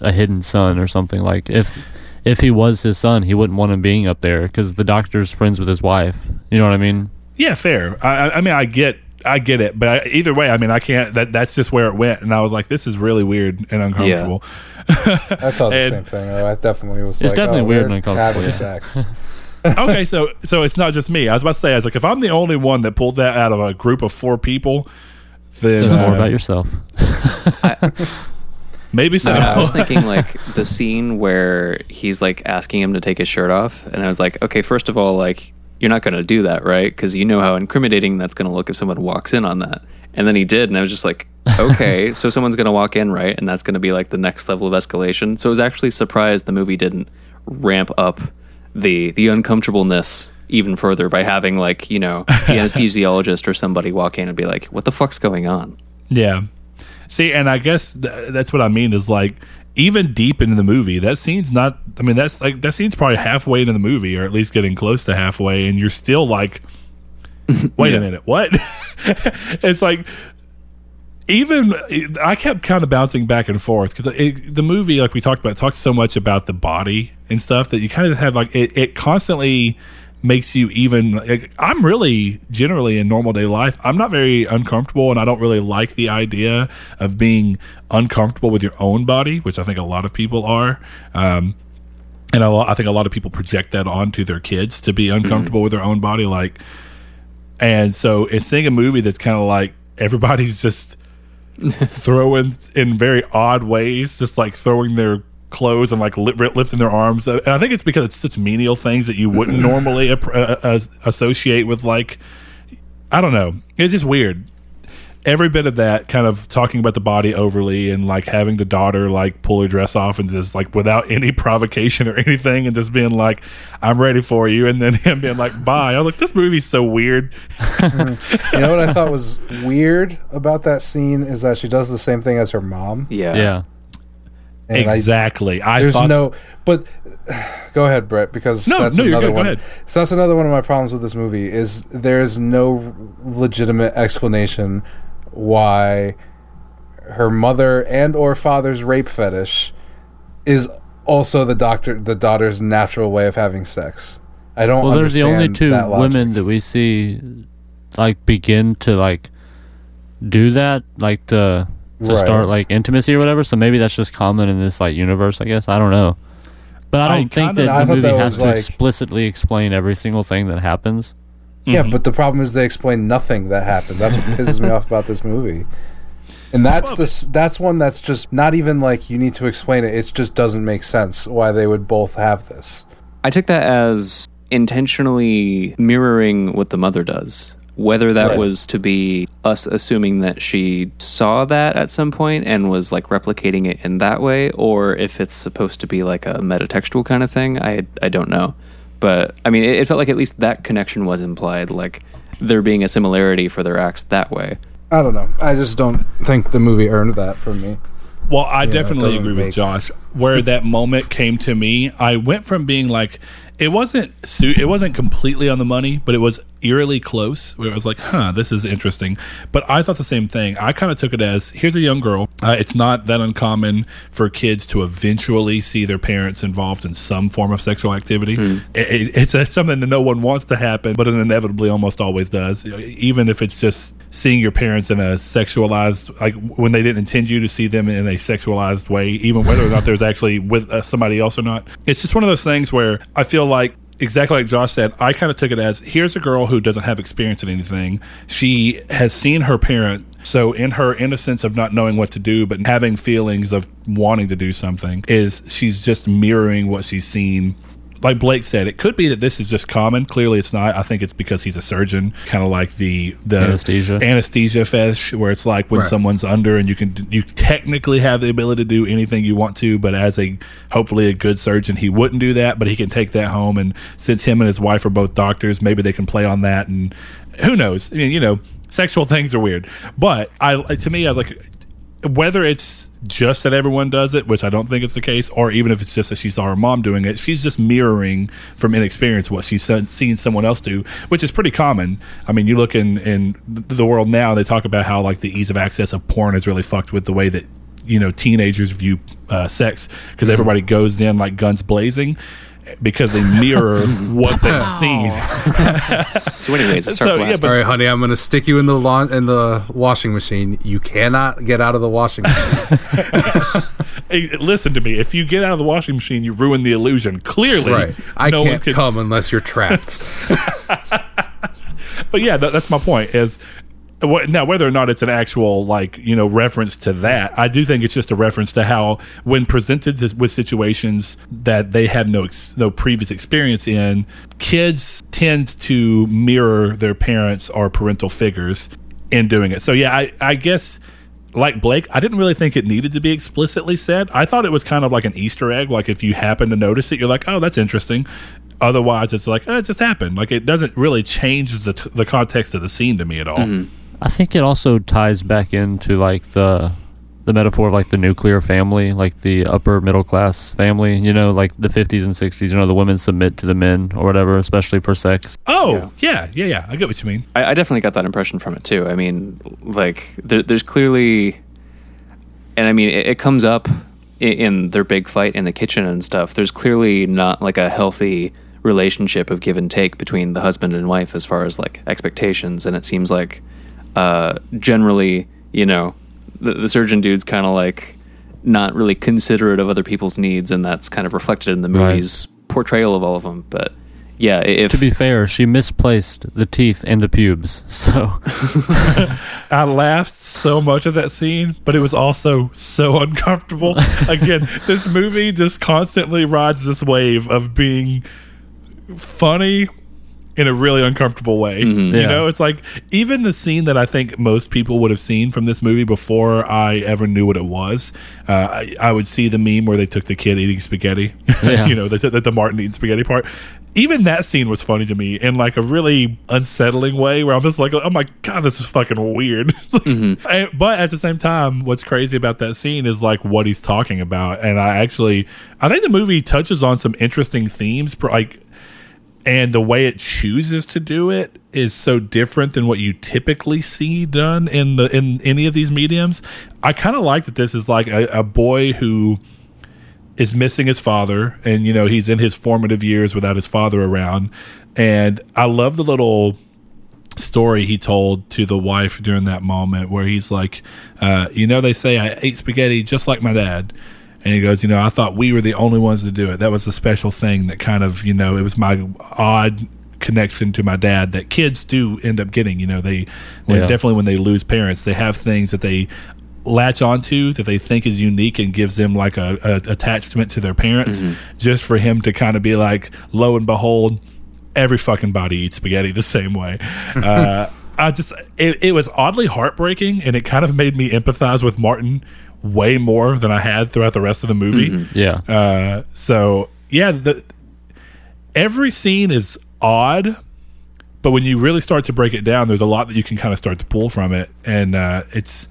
a hidden son or something. Like if if he was his son, he wouldn't want him being up there because the doctor's friends with his wife. You know what I mean? Yeah, fair. I- I mean, I get, I get it, but I, either way, I mean, I can't. That that's just where it went, and I was like, this is really weird and uncomfortable. I thought the (laughs) And- same thing. I definitely was. It's like, definitely oh, weird and uncomfortable, Having yeah. sex. (laughs) okay, so so it's not just me. I was about to say, I was like, if I'm the only one that pulled that out of a group of four people, then Says more uh, about yourself. (laughs) maybe so. I was thinking like the scene where he's like asking him to take his shirt off, and I was like, okay, first of all, like you're not going to do that, right? Because you know how incriminating that's going to look if someone walks in on that. And then he did, and I was just like, (laughs) okay, so someone's going to walk in, right? And that's going to be like the next level of escalation. So I was actually surprised the movie didn't ramp up the the uncomfortableness even further by having like you know (laughs) the anesthesiologist or somebody walk in and be like, what the fuck's going on? Yeah. See, and I guess th- that's what I mean is like even deep into the movie, that scene's not. I mean, that's like that scene's probably halfway into the movie, or at least getting close to halfway, and you're still like, (laughs) wait a minute, what? (laughs) it's like even I kept kind of bouncing back and forth because the movie, like we talked about, talks so much about the body and stuff that you kind of have like it, it constantly makes you even. Like, I'm really generally in normal day life, I'm not very uncomfortable, and I don't really like the idea of being uncomfortable with your own body, which I think a lot of people are. Um, and lot, I think a lot of people project that onto their kids to be uncomfortable with their own body, like. And so it's seeing a movie that's kind of like everybody's just (laughs) throwing in very odd ways, just like throwing their clothes and like li- lifting their arms. And I think it's because it's such menial things that you wouldn't (clears throat) normally uh, uh, associate with like I don't know. It's just weird. Every bit of that kind of talking about the body overly and like having the daughter like pull her dress off and just like without any (laughs) provocation or anything and just being like, I'm ready for you. And then (laughs) him being like, bye. I was like, this movie's so weird. (laughs) You know what I thought was weird about that scene is that she does the same thing as her mom. Yeah, yeah. And exactly. I, there's thought no, but (sighs) go ahead, Brett, because No, that's no, you're another good. Go one. ahead. So that's another one of my problems with this movie is there is no legitimate explanation why her mother and or father's rape fetish is also the doctor the daughter's natural way of having sex. I don't. Well, they're the only two that women that we see like begin to like do that, like to to Right. start like intimacy or whatever. So maybe that's just common in this like universe. I guess I don't know, but I I don't think kinda- that the movie that has to like- explicitly explain every single thing that happens. Yeah, Mm-hmm. but the problem is they explain nothing that happens. That's what pisses me off about this movie. And that's the that's one that's just not even like you need to explain it. It just doesn't make sense why they would both have this. I took that as intentionally mirroring what the mother does. Whether that Right. was to be us assuming that she saw that at some point and was like replicating it in that way, or if it's supposed to be like a metatextual kind of thing, I I don't know. But I mean, it, it felt like at least that connection was implied, like there being a similarity for their acts that way. I don't know. I just don't think the movie earned that from me. Well, I it definitely agree with Josh. (laughs) Where that moment came to me, I went from being like, it wasn't su- it wasn't completely on the money, but it was eerily close. Where it was like, huh, this is interesting. But I thought the same thing. I kind of took it as here's a young girl. Uh, it's not that uncommon for kids to eventually see their parents involved in some form of sexual activity. It, it- it's a, something that no one wants to happen, but it inevitably almost always does. Even if it's just seeing your parents in a sexualized, like when they didn't intend you to see them in a sexualized way, even whether or not there's actually with uh, somebody else or not. It's just one of those things where I feel like exactly like Josh said, I kind of took it as here's a girl who doesn't have experience in anything. She has seen her parent. So, in her innocence of not knowing what to do, but having feelings of wanting to do something, is she's just mirroring what she's seen like Blake said, it could be that this is just common. Clearly, it's not. I think it's because he's a surgeon, kind of like the the Anesthesia. anesthesia fetish, where it's like when Right. someone's under and you can you technically have the ability to do anything you want to, but as a hopefully a good surgeon, he wouldn't do that. But he can take that home, and since him and his wife are both doctors, maybe they can play on that. And who knows? I mean, you know, sexual things are weird. But I to me, I was like whether it's just that everyone does it, which I don't think it's the case, or even if it's just that she saw her mom doing it, she's just mirroring from inexperience what she's seen someone else do, which is pretty common. I mean, you look in in the world now, they talk about how like the ease of access of porn is really fucked with the way that you know teenagers view uh, sex because everybody goes in like guns blazing because they mirror what they've (laughs) oh. seen. (laughs) So, anyways, let's So, yeah, blasting. All right, honey, I'm gonna stick you in the lawn in the washing machine. You cannot get out of the washing machine. (laughs) Hey, listen to me. If you get out of the washing machine, you ruin the illusion. Clearly, right. I no one can't could- come unless you're trapped. But yeah, that, that's my point. Is wh- now whether or not it's an actual like you know reference to that, I do think it's just a reference to how when presented to, with situations that they have no ex- no previous experience in, kids tend to mirror their parents or parental figures in doing it. So yeah, I, I guess. Like Blake, I didn't really think it needed to be explicitly said. I thought it was kind of like an Easter egg. Like if you happen to notice it, you're like, "Oh, that's interesting." Otherwise, it's like, "Oh, it just happened." Like it doesn't really change the t- the context of the scene to me at all. Mm-hmm. I think it also ties back into like the the metaphor of like the nuclear family, like the upper middle class family. You know, like the fifties and sixties. You know, the women submit to the men or whatever, especially for sex. Oh, yeah. yeah, yeah, I get what you mean. I, I definitely got that impression from it too. I mean, like there, there's clearly, and I mean, it, it comes up in, in their big fight in the kitchen and stuff. There's clearly not like a healthy relationship of give and take between the husband and wife as far as like expectations, and it seems like uh, generally, you know, the, the surgeon dude's kind of like not really considerate of other people's needs, and that's kind of reflected in the Right. movie's portrayal of all of them. But yeah, if To be fair, she misplaced the teeth and the pubes. (laughs) So (laughs) I laughed so much at that scene, but it was also so (laughs) uncomfortable. Again, this movie just constantly rides this wave of being funny in a really uncomfortable way. You Yeah. know, it's like even the scene that I think most people would have seen from this movie before I ever knew what it was. Uh, I, I would see the meme where they took the kid eating spaghetti. (laughs) Yeah. you know, the, the, the Martin eating spaghetti part. Even that scene was funny to me in like a really unsettling way where I'm just like, oh my God, this is fucking weird. (laughs) And- but at the same time, what's crazy about that scene is like what he's talking about. And I actually, I think the movie touches on some interesting themes. Like, and the way it chooses to do it is so different than what you typically see done in the in any of these mediums. I kind of like that this is like a, a boy who is missing his father and you know he's in his formative years without his father around and i love the little story he told to the wife during that moment where he's like, uh, you know, they say I ate spaghetti just like my dad. And he goes, you know, I thought we were the only ones to do it. That was the special thing that kind of, you know, it was my odd connection to my dad that kids do end up getting. You know, they when, Yeah. definitely when they lose parents, they have things that they latch onto that they think is unique and gives them like a, a attachment to their parents. Just for him to kind of be like, lo and behold, every fucking body eats spaghetti the same way. (laughs) Uh, I just it, it was oddly heartbreaking, and it kind of made me empathize with Martin way more than I had throughout the rest of the movie. Yeah. Uh, so yeah, the every scene is odd, but when you really start to break it down, there's a lot that you can kind of start to pull from it, and uh, it's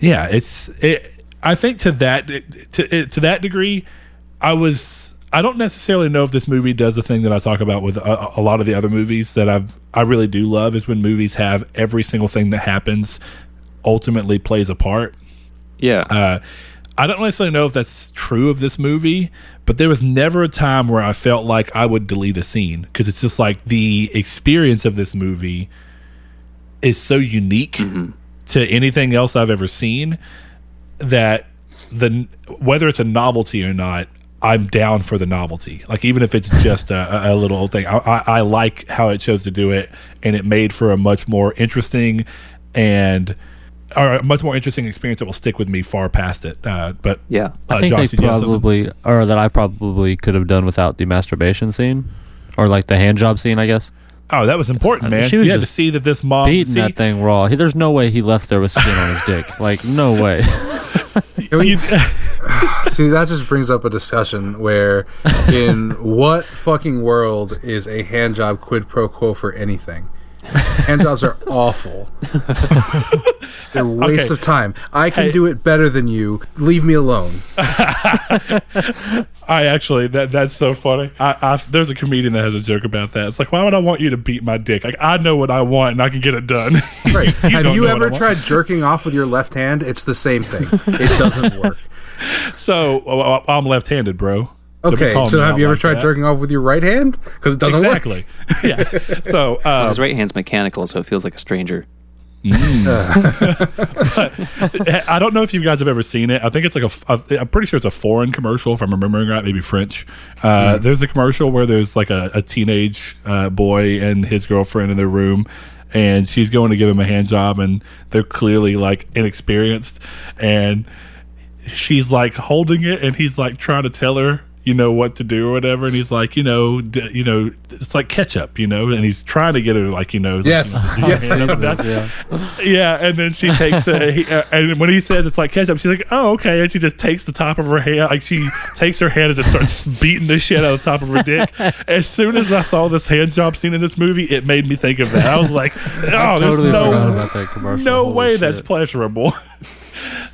yeah, it's it. I think to that to to that degree, I was. I don't necessarily know if this movie does the thing that I talk about with a, a lot of the other movies that I've I really do love is when movies have every single thing that happens ultimately plays a part. Yeah. Uh, I don't necessarily know if that's true of this movie, but there was never a time where I felt like I would delete a scene because it's just like the experience of this movie is so unique to anything else I've ever seen that the whether it's a novelty or not, I'm down for the novelty. Like even if it's (laughs) just a, a little old thing, I, I, I like how it chose to do it, and it made for a much more interesting and or a much more interesting experience that will stick with me far past it. Uh, but yeah. I uh, think Josh, they did you have something? probably, or that I probably could have done without the masturbation scene, or like the hand job scene. I guess Oh, that was important, Uh, man. she was you had to just see that this mom beating see, that thing raw. He, there's no way he left there with skin on his dick. (laughs) Like no way. (laughs) (sighs) See, that just brings up a discussion where, in (laughs) what fucking world is a hand job quid pro quo for anything? (laughs) Hand jobs are awful. (laughs) They're a waste Okay. of time. I can Hey. do it better than you. Leave me alone. (laughs) I actually that that's so funny. I, I there's a comedian that has a joke about that. It's like, why would I want you to beat my dick? Like I know what I want and I can get it done. Right. Have you what I ever tried jerking off with your left hand? It's the same thing. It doesn't work. so uh, I'm left-handed, bro. Don't be Okay, so have you ever like tried that. jerking off with your right hand? Because it doesn't work. Exactly. (laughs) yeah. So uh, His right hand's mechanical, so it feels like a stranger. (laughs) (laughs) I don't know if you guys have ever seen it. I think it's like a. a I'm pretty sure it's a foreign commercial, if I'm remembering right, maybe French. Uh, There's a commercial where there's like a, a teenage uh, boy and his girlfriend in their room, and she's going to give him a hand job, and they're clearly like inexperienced, and she's like holding it, and he's like trying to tell her. You know what to do or whatever, and he's like, you know, d- you know, it's like ketchup, you know, and he's trying to get her like, you know, Yes. you know, to do (laughs) Yes, your hand I up know and down. Yeah, and then she takes it, he, uh, and when he says it's like ketchup, she's like, "Oh, okay," and she just takes the top of her hand, like she takes her hand and just starts (laughs) beating the shit out of the top of her dick. As soon as I saw this hand job scene in this movie, it made me think of that. I was like, (laughs) "Oh, totally there's no about that commercial. no Holy way shit. that's pleasurable."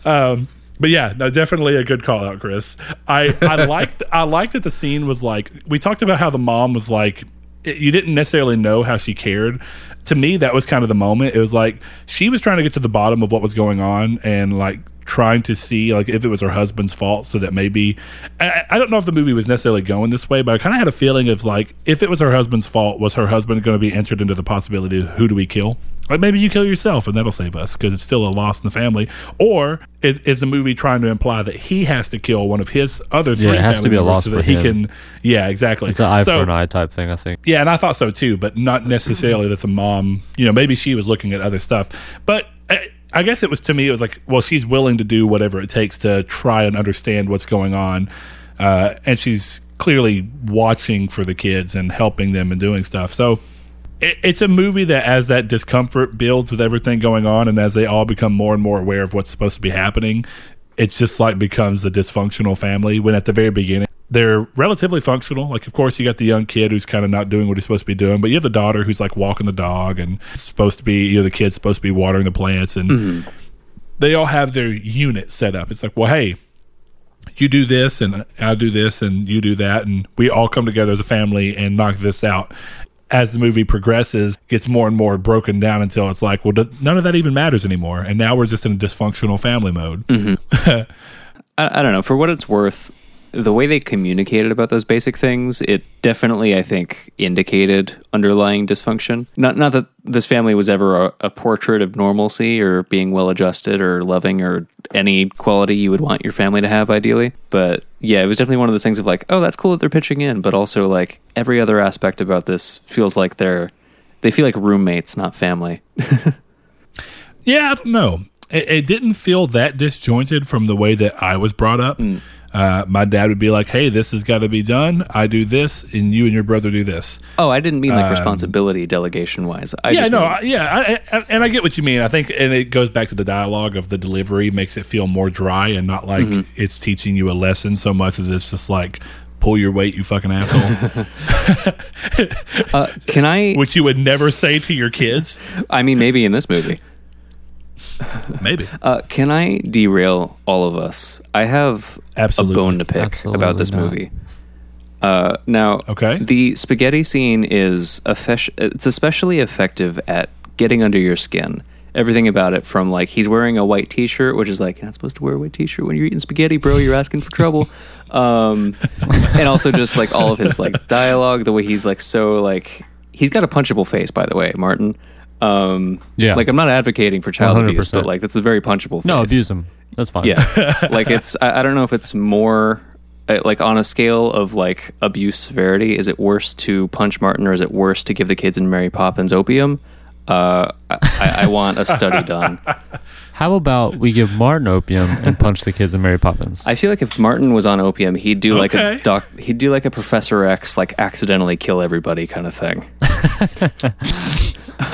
um, but yeah, no, definitely a good call out, Chris. I I (laughs) liked I liked that the scene was like we talked about how the mom was like it- you didn't necessarily know how she cared. To me, that was kind of the moment. It was like she was trying to get to the bottom of what was going on and like trying to see like if it was her husband's fault so that maybe I, I don't know if the movie was necessarily going this way but i kind of had a feeling of like if it was her husband's fault was her husband going to be entered into the possibility of who do we kill like maybe you kill yourself and that'll save us because it's still a loss in the family or is, is the movie trying to imply that he has to kill one of his other three Yeah, it has to be a loss so for that he him. can yeah exactly It's an eye So- for an eye type thing. I think. yeah, and I thought so too, but not necessarily that the mom, you know, maybe she was looking at other stuff. But I, I guess it was to me, it was like, well, she's willing to do whatever it takes to try and understand what's going on. Uh, and she's clearly watching for the kids and helping them and doing stuff. So it, it's a movie that, as that discomfort builds with everything going on, and as they all become more and more aware of what's supposed to be happening, it's just like becomes a dysfunctional family. When at the very beginning, they're relatively functional. Like, of course, you got the young kid who's kind of not doing what he's supposed to be doing, but you have the daughter who's like walking the dog and supposed to be, you know, the kid's supposed to be watering the plants, and mm-hmm. they all have their unit set up. It's like, well, hey, you do this and I do this and you do that and we all come together as a family and knock this out. As the movie progresses, gets more and more broken down until it's like, well, none of that even matters anymore, and now we're just in a dysfunctional family mode. Mm-hmm. (laughs) I, I don't know. For what it's worth, the way they communicated about those basic things, it definitely, I think, indicated underlying dysfunction. Not not that this family was ever a, a portrait of normalcy or being well adjusted or loving or any quality you would want your family to have, ideally. But yeah, it was definitely one of those things of like, oh, that's cool that they're pitching in, but also like every other aspect about this feels like they're they feel like roommates, not family. (laughs) Yeah, I don't know. It, it didn't feel that disjointed from the way that I was brought up. Hmm. Uh, my dad would be like, "Hey, this has got to be done. I do this, and you and your brother do this." Oh, I didn't mean like responsibility delegation wise. I Um, yeah, no, I, yeah, I, I, and I get what you mean. I think, and it goes back to the dialogue of the delivery makes it feel more dry and not like Mm-hmm. it's teaching you a lesson so much as it's just like pull your weight, you fucking asshole, (laughs) uh, can I? (laughs) which you would never say to your kids. I mean, maybe in this movie. (laughs) Maybe. Uh, can I derail all of us? I have Absolutely. a bone to pick Absolutely about this not. movie. Uh, now, Okay. the spaghetti scene is effe- it's especially effective at getting under your skin. Everything about it, from like he's wearing a white T-shirt, which is like you're not supposed to wear a white T-shirt when you're eating spaghetti, bro. You're asking for trouble. (laughs) Um, and also just like all of his like dialogue, the way he's like so like he's got a punchable face, by the way, Martin. Um, Yeah. like I'm not advocating for child abuse, 100%. but like that's a very punchable face. No, abuse them. That's fine. Yeah, (laughs) like it's I, I don't know if it's more uh, like on a scale of like abuse severity. Is it worse to punch Martin or is it worse to give the kids in Mary Poppins opium? Uh, I, I want a study done. (laughs) How about we give Martin opium and punch the kids in Mary Poppins? I feel like if Martin was on opium, he'd do like Okay. a doc. He'd do like a Professor X, like accidentally kill everybody kind of thing. (laughs)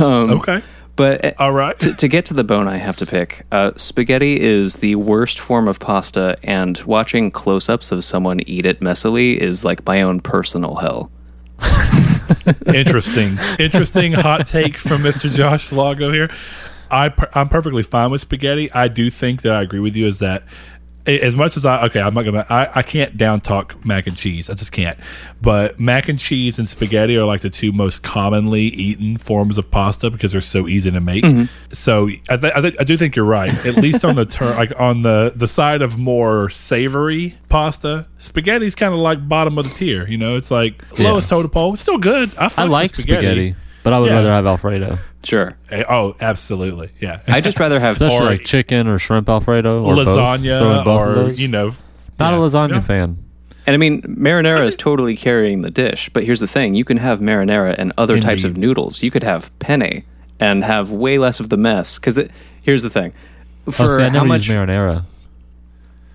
okay. But uh, All right. to, to get to the bone I have to pick, uh, spaghetti is the worst form of pasta, and watching close ups of someone eat it messily is like my own personal hell. (laughs) Interesting. Interesting hot take from Mr. Josh Lago here. I per- I'm perfectly fine with spaghetti. I do think that I agree with you is that as much as I okay, I'm not gonna I, I can't down talk mac and cheese. I just can't. But mac and cheese and spaghetti are like the two most commonly eaten forms of pasta because they're so easy to make. Mm-hmm. So I, th- I, th- I do think you're right. At least on the (laughs) turn like on the the side of more savory pasta, spaghetti's kind of like bottom of the tier. You know, it's like lowest totem pole. It's still good. I, I like spaghetti, but I would Yeah. rather have Alfredo. Sure. Eh, Oh, absolutely. Yeah. I'd just rather have. (laughs) Especially like chicken or shrimp Alfredo or both. Throw in lasagna both of or those. you know Not yeah. a lasagna Yeah. fan. and I mean, marinara is totally carrying the dish, but here's the thing you can have marinara and other types of Indeed. noodles. You could have penne and have way less of the mess. Because here's the thing. For oh, see, I how never much. use marinara.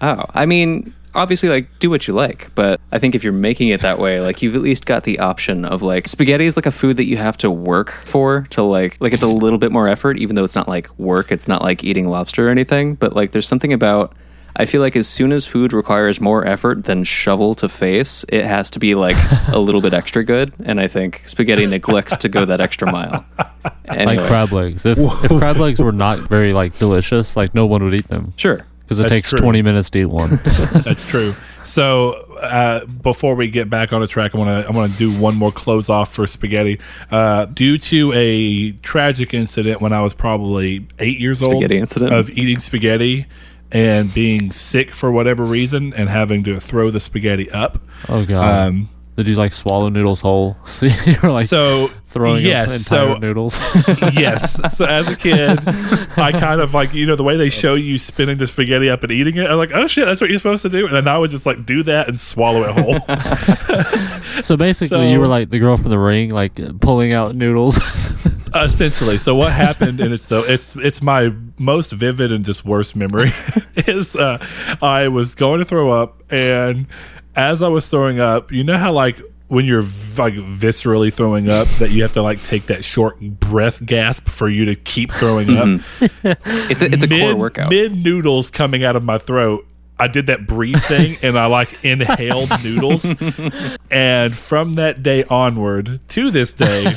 Oh, I mean, obviously, like, do what you like, but I think if you're making it that way, like, you've at least got the option of like spaghetti is like a food that you have to work for to like, like it's a little bit more effort, even though it's not like work. It's not like eating lobster or anything, but like, there's something about. I feel like as soon as food requires more effort than shovel to face, it has to be like a little bit extra good, and I think spaghetti neglects to go that extra mile. Anyway, Like crab legs. If, if crab legs were not very like delicious, like no one would eat them sure. Because it That's takes true. 20 minutes to eat one. (laughs) That's true. So uh, before we get back on the track, I want to I want to do one more close off for spaghetti. Uh, due to a tragic incident when I was probably eight years old incident? of eating spaghetti and being sick for whatever reason and having to throw the spaghetti up. oh god. Um, Did you like swallow noodles whole? (laughs) So you're like so throwing yes, so noodles. (laughs) yes. So as a kid, I (laughs) kind of like you know the way they show you spinning the spaghetti up and eating it. I'm like, oh shit, that's what you're supposed to do. And then I would just like do that and swallow it whole. so basically, So- you were like the girl from the ring, like pulling out noodles. essentially. So what happened, and it's so it's it's my most vivid and just worst memory is uh, I was going to throw up, and as I was throwing up, you know how like when you're like viscerally throwing up that you have to like take that short breath gasp for you to keep throwing up. Mm-hmm. It's a, it's a core workout. Mid noodles coming out of my throat. I did that breathe thing and I like inhaled (laughs) noodles. And from that day onward to this day,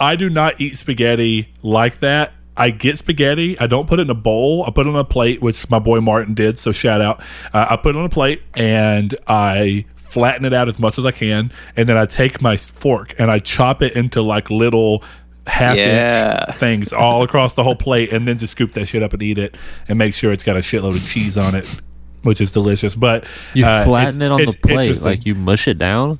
I do not eat spaghetti like that. I get spaghetti. I don't put it in a bowl. I put it on a plate, which my boy Martin did. So shout out. Uh, I put it on a plate and I flatten it out as much as I can. And then I take my fork and I chop it into like little half Yeah. inch things all across the whole plate and then just scoop that shit up and eat it and make sure it's got a shitload of cheese on it. which is delicious. But You uh, flatten it on the plate, like you mush it down.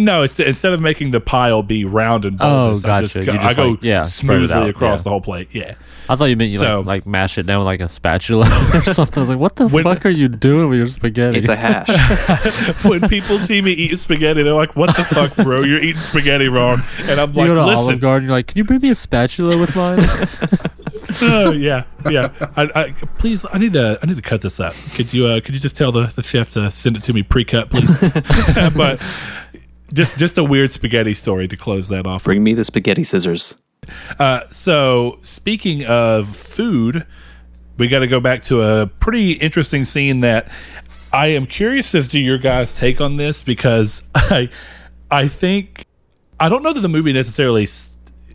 No, it's instead of making the pile be round and Oh, bulbous, I just, gotcha. go, You I just, go like, yeah, spread it smoothly out, across yeah. the whole plate. Yeah. I thought you meant you So- like, like mash it down with like a spatula (laughs) or something. I was like, what the When- fuck are you doing with your spaghetti? It's a hash. (laughs) when people see me eating spaghetti, they're like, "What the fuck, bro? You're eating spaghetti wrong." And I'm you like, go to "Listen, Olive Garden, you're like, can you bring me a spatula with mine? (laughs) oh, yeah, yeah. I, I, please, I need to, I need to cut this up. Could you, uh, could you just tell the, the chef to send it to me pre-cut, please? but just, just a weird spaghetti story to close that off. Bring me the spaghetti scissors. Uh, so speaking of food, we got to go back to a pretty interesting scene that I am curious as to your guys' take on this because (laughs) I, I think I don't know that the movie necessarily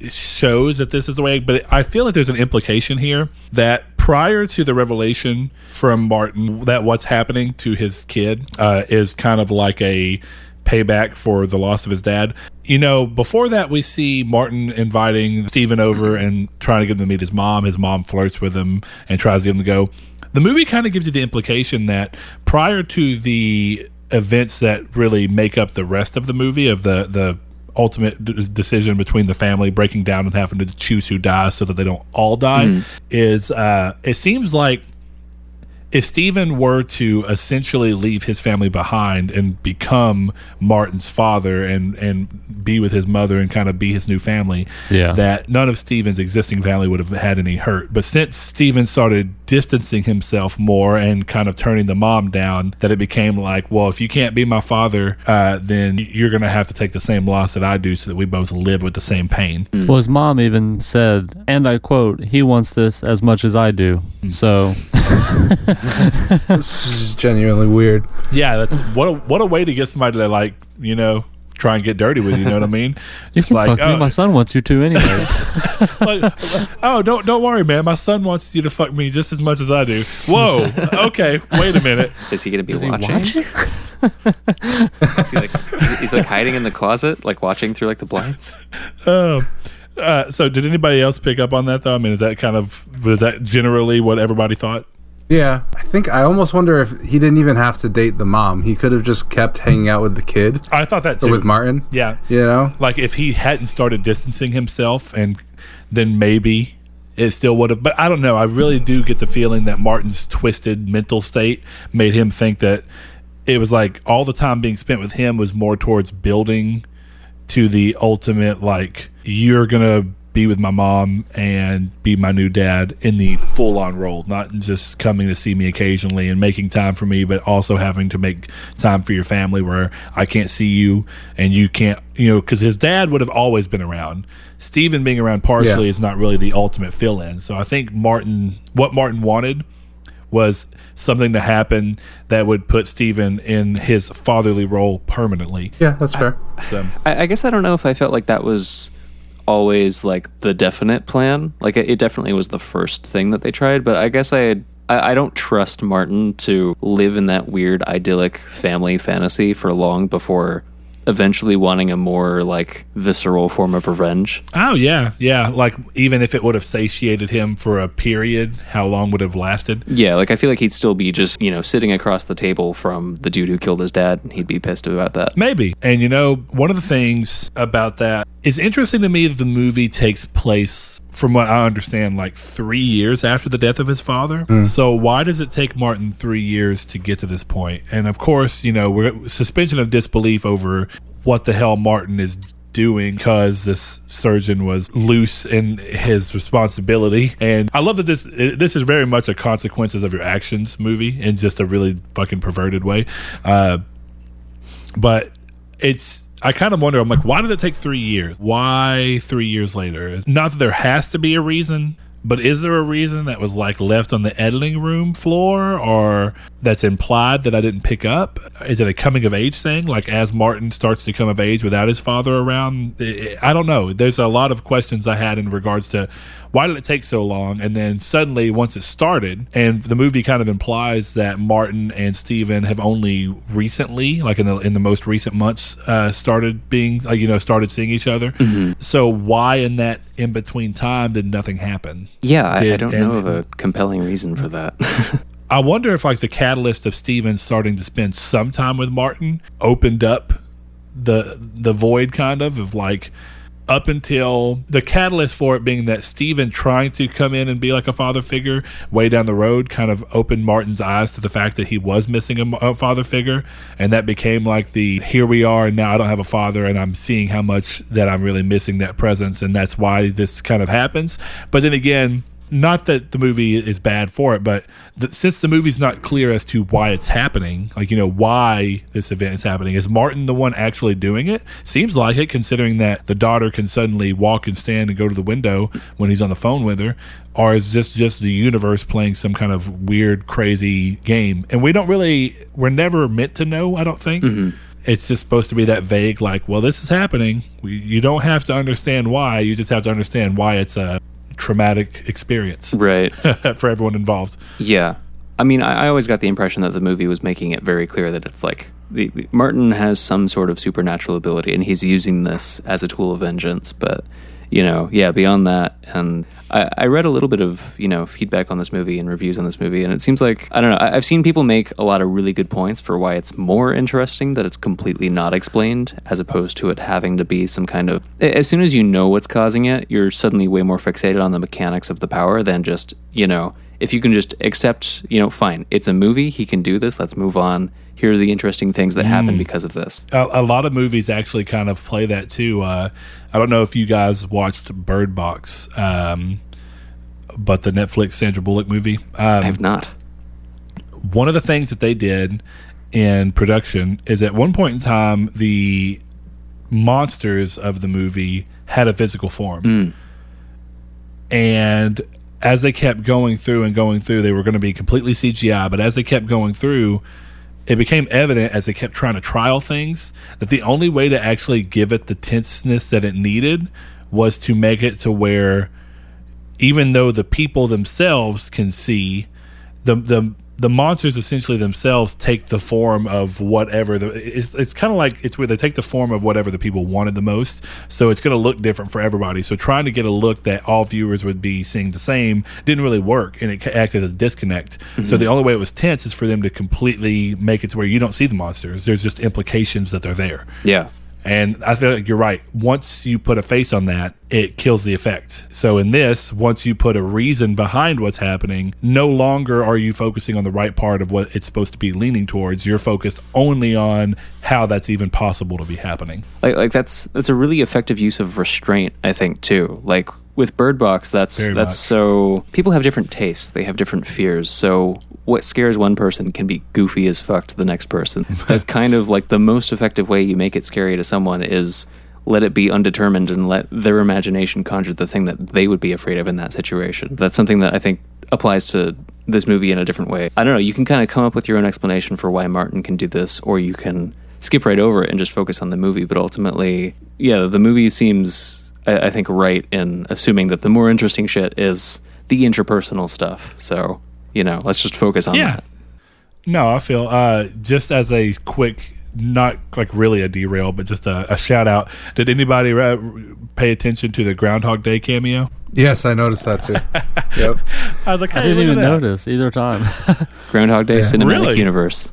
shows that this is the way, but I feel like there's an implication here that prior to the revelation from Martin that what's happening to his kid uh, is kind of like a payback for the loss of his dad. You know, before that, we see Martin inviting Steven over and trying to get him to meet his mom. His mom flirts with him and tries to get him to go. The movie kind of gives you the implication that prior to the events that really make up the rest of the movie of the the ultimate d- decision between the family breaking down and having to choose who dies so that they don't all die is uh it seems like if Steven were to essentially leave his family behind and become Martin's father and and be with his mother and kind of be his new family, Yeah. that none of Steven's existing family would have had any hurt. But since Steven started distancing himself more and kind of turning the mom down, that it became like, well, if you can't be my father, uh, then you're going to have to take the same loss that I do, so that we both live with the same pain. well, his mom even said, and I quote, he wants this as much as I do. Hmm. So, (laughs) (laughs) This is genuinely weird. Yeah, that's what a, what a way to get somebody to like you know try and get dirty with you. You know what I mean? you It's can like, fuck me. oh, My son wants you to, anyways. (laughs) (laughs) like, oh, don't don't worry, man. My son wants you to fuck me just as much as I do. Whoa, okay, wait a minute. Is he going to be Is he watching? watching? Is he like, is he- he's like hiding in the closet, like watching through like the blinds. Um, uh, so, did anybody else pick up on that though? I mean, is that kind of was that generally what everybody thought? Yeah, I think I almost wonder if he didn't even have to date the mom. He could have just kept hanging out with the kid I thought that too. with Martin. yeah, You know, like if he hadn't started distancing himself and then maybe it still would have but i don't know i really do get the feeling that martin's twisted mental state made him think that it was like all the time being spent with him was more towards building to the ultimate like you're gonna be with my mom and be my new dad in the full on role, not just coming to see me occasionally and making time for me, but also having to make time for your family where I can't see you and you can't, you know, because his dad would have always been around. Steven being around partially Yeah. is not really the ultimate fill in. So I think Martin, what Martin wanted was something to happen that would put Steven in his fatherly role permanently. yeah, that's fair. So, I, I guess I don't know if I felt like that was always like the definite plan. Like it, it definitely was the first thing that they tried, but I guess I had. I, I don't trust Martin to live in that weird idyllic family fantasy for long before eventually wanting a more like visceral form of revenge. Oh yeah, yeah. Like even if it would have satiated him for a period, how long would have lasted? Yeah, like I feel like he'd still be just, you know, sitting across the table from the dude who killed his dad. and He'd be pissed about that. Maybe. And you know, one of the things about that is interesting to me that the movie takes place from what I understand like 3 years after the death of his father. So why does it take Martin 3 years to get to this point? And of course, you know, we're suspension of disbelief over what the hell Martin is doing because this surgeon was loose in his responsibility and i love that this this is very much a consequences of your actions movie in just a really fucking perverted way uh but it's I kind of wonder. I'm like, why does it take three years? Why three years later? Not that there has to be a reason, but is there a reason that was like left on the editing room floor, or that's implied that I didn't pick up? Is it a coming of age thing? Like as Martin starts to come of age without his father around, I I don't know. There's a lot of questions I had in regards to why did it take so long? And then suddenly, once it started, and the movie kind of implies that Martin and Steven have only recently, like in the in the most recent months, uh, started being, like, you know, started seeing each other. So why in that in between time did nothing happen? Yeah, I, I don't and- know of a compelling reason for that. (laughs) I wonder if like the catalyst of Steven starting to spend some time with Martin opened up the the void kind of of like up until the catalyst for it being that Steven trying to come in and be like a father figure way down the road kind of opened Martin's eyes to the fact that he was missing a, a father figure. And that became like the here we are, and now I don't have a father, and I'm seeing how much that I'm really missing that presence. And that's why this kind of happens. But then again, not that the movie is bad for it, but the, since the movie's not clear as to why it's happening, like you know why this event is happening, is Martin the one actually doing it? Seems like it, considering that the daughter can suddenly walk and stand and go to the window when he's on the phone with her, or is this just the universe playing some kind of weird, crazy game? And we don't really, we're never meant to know. I don't think. Mm-hmm. It's just supposed to be that vague, like, well, this is happening. You don't have to understand why. You just have to understand why it's a traumatic experience Right. (laughs) for everyone involved. Yeah. I mean, I, I always got the impression that the movie was making it very clear that it's like the, the- Martin has some sort of supernatural ability, and he's using this as a tool of vengeance. But you know, yeah, beyond that, and I, I read a little bit of you know feedback on this movie and reviews on this movie, and it seems like I don't know. I, I've seen people make a lot of really good points for why it's more interesting that it's completely not explained, as opposed to it having to be some kind of. As soon as you know what's causing it, you're suddenly way more fixated on the mechanics of the power than just you know if you can just accept, you know, fine, it's a movie, he can do this, let's move on. Here are the interesting things that happen because of this. A, a lot of movies actually kind of play that too. Uh, I don't know if you guys watched Bird Box, um, but the Netflix Sandra Bullock movie. I Um, have not. one of the things that they did in production is at one point in time the monsters of the movie had a physical form and as they kept going through and going through they were going to be completely cgi but as they kept going through it became evident as they kept trying to trial things that the only way to actually give it the tenseness that it needed was to make it to where even though the people themselves can see the the the monsters essentially themselves take the form of whatever the it's it's kind of like it's where they take the form of whatever the people wanted the most. So it's going to look different for everybody. So trying to get a look that all viewers would be seeing the same didn't really work and it acted as a disconnect. Mm-hmm. So the only way it was tense is for them to completely make it to where you don't see the monsters. There's just implications that they're there. Yeah. And I feel like you're right. Once you put a face on that, it kills the effect. So in this, once you put a reason behind what's happening, no longer are you focusing on the right part of what it's supposed to be leaning towards. You're focused only on how that's even possible to be happening. Like like that's that's a really effective use of restraint, I think, too. Like with Bird Box, that's Very that's much. so people have different tastes, they have different fears. So what scares one person can be goofy as fuck to the next person. (laughs) That's kind of like the most effective way you make it scary to someone is let it be undetermined and let their imagination conjure the thing that they would be afraid of in that situation. That's something that I think applies to this movie in a different way. I don't know, you can kind of come up with your own explanation for why Martin can do this or you can skip right over it and just focus on the movie, but ultimately, yeah, the movie seems I, I think right in assuming that the more interesting shit is the interpersonal stuff. So, you know, let's just focus on Yeah. that. No, I feel uh, just as a quick, not like really a derail, but just a, a shout out. Did anybody uh, pay attention to the Groundhog Day cameo? Yes, I noticed that too. (laughs) yep. I was like, I didn't even notice either time. (laughs) Groundhog Day cinematic Really? universe.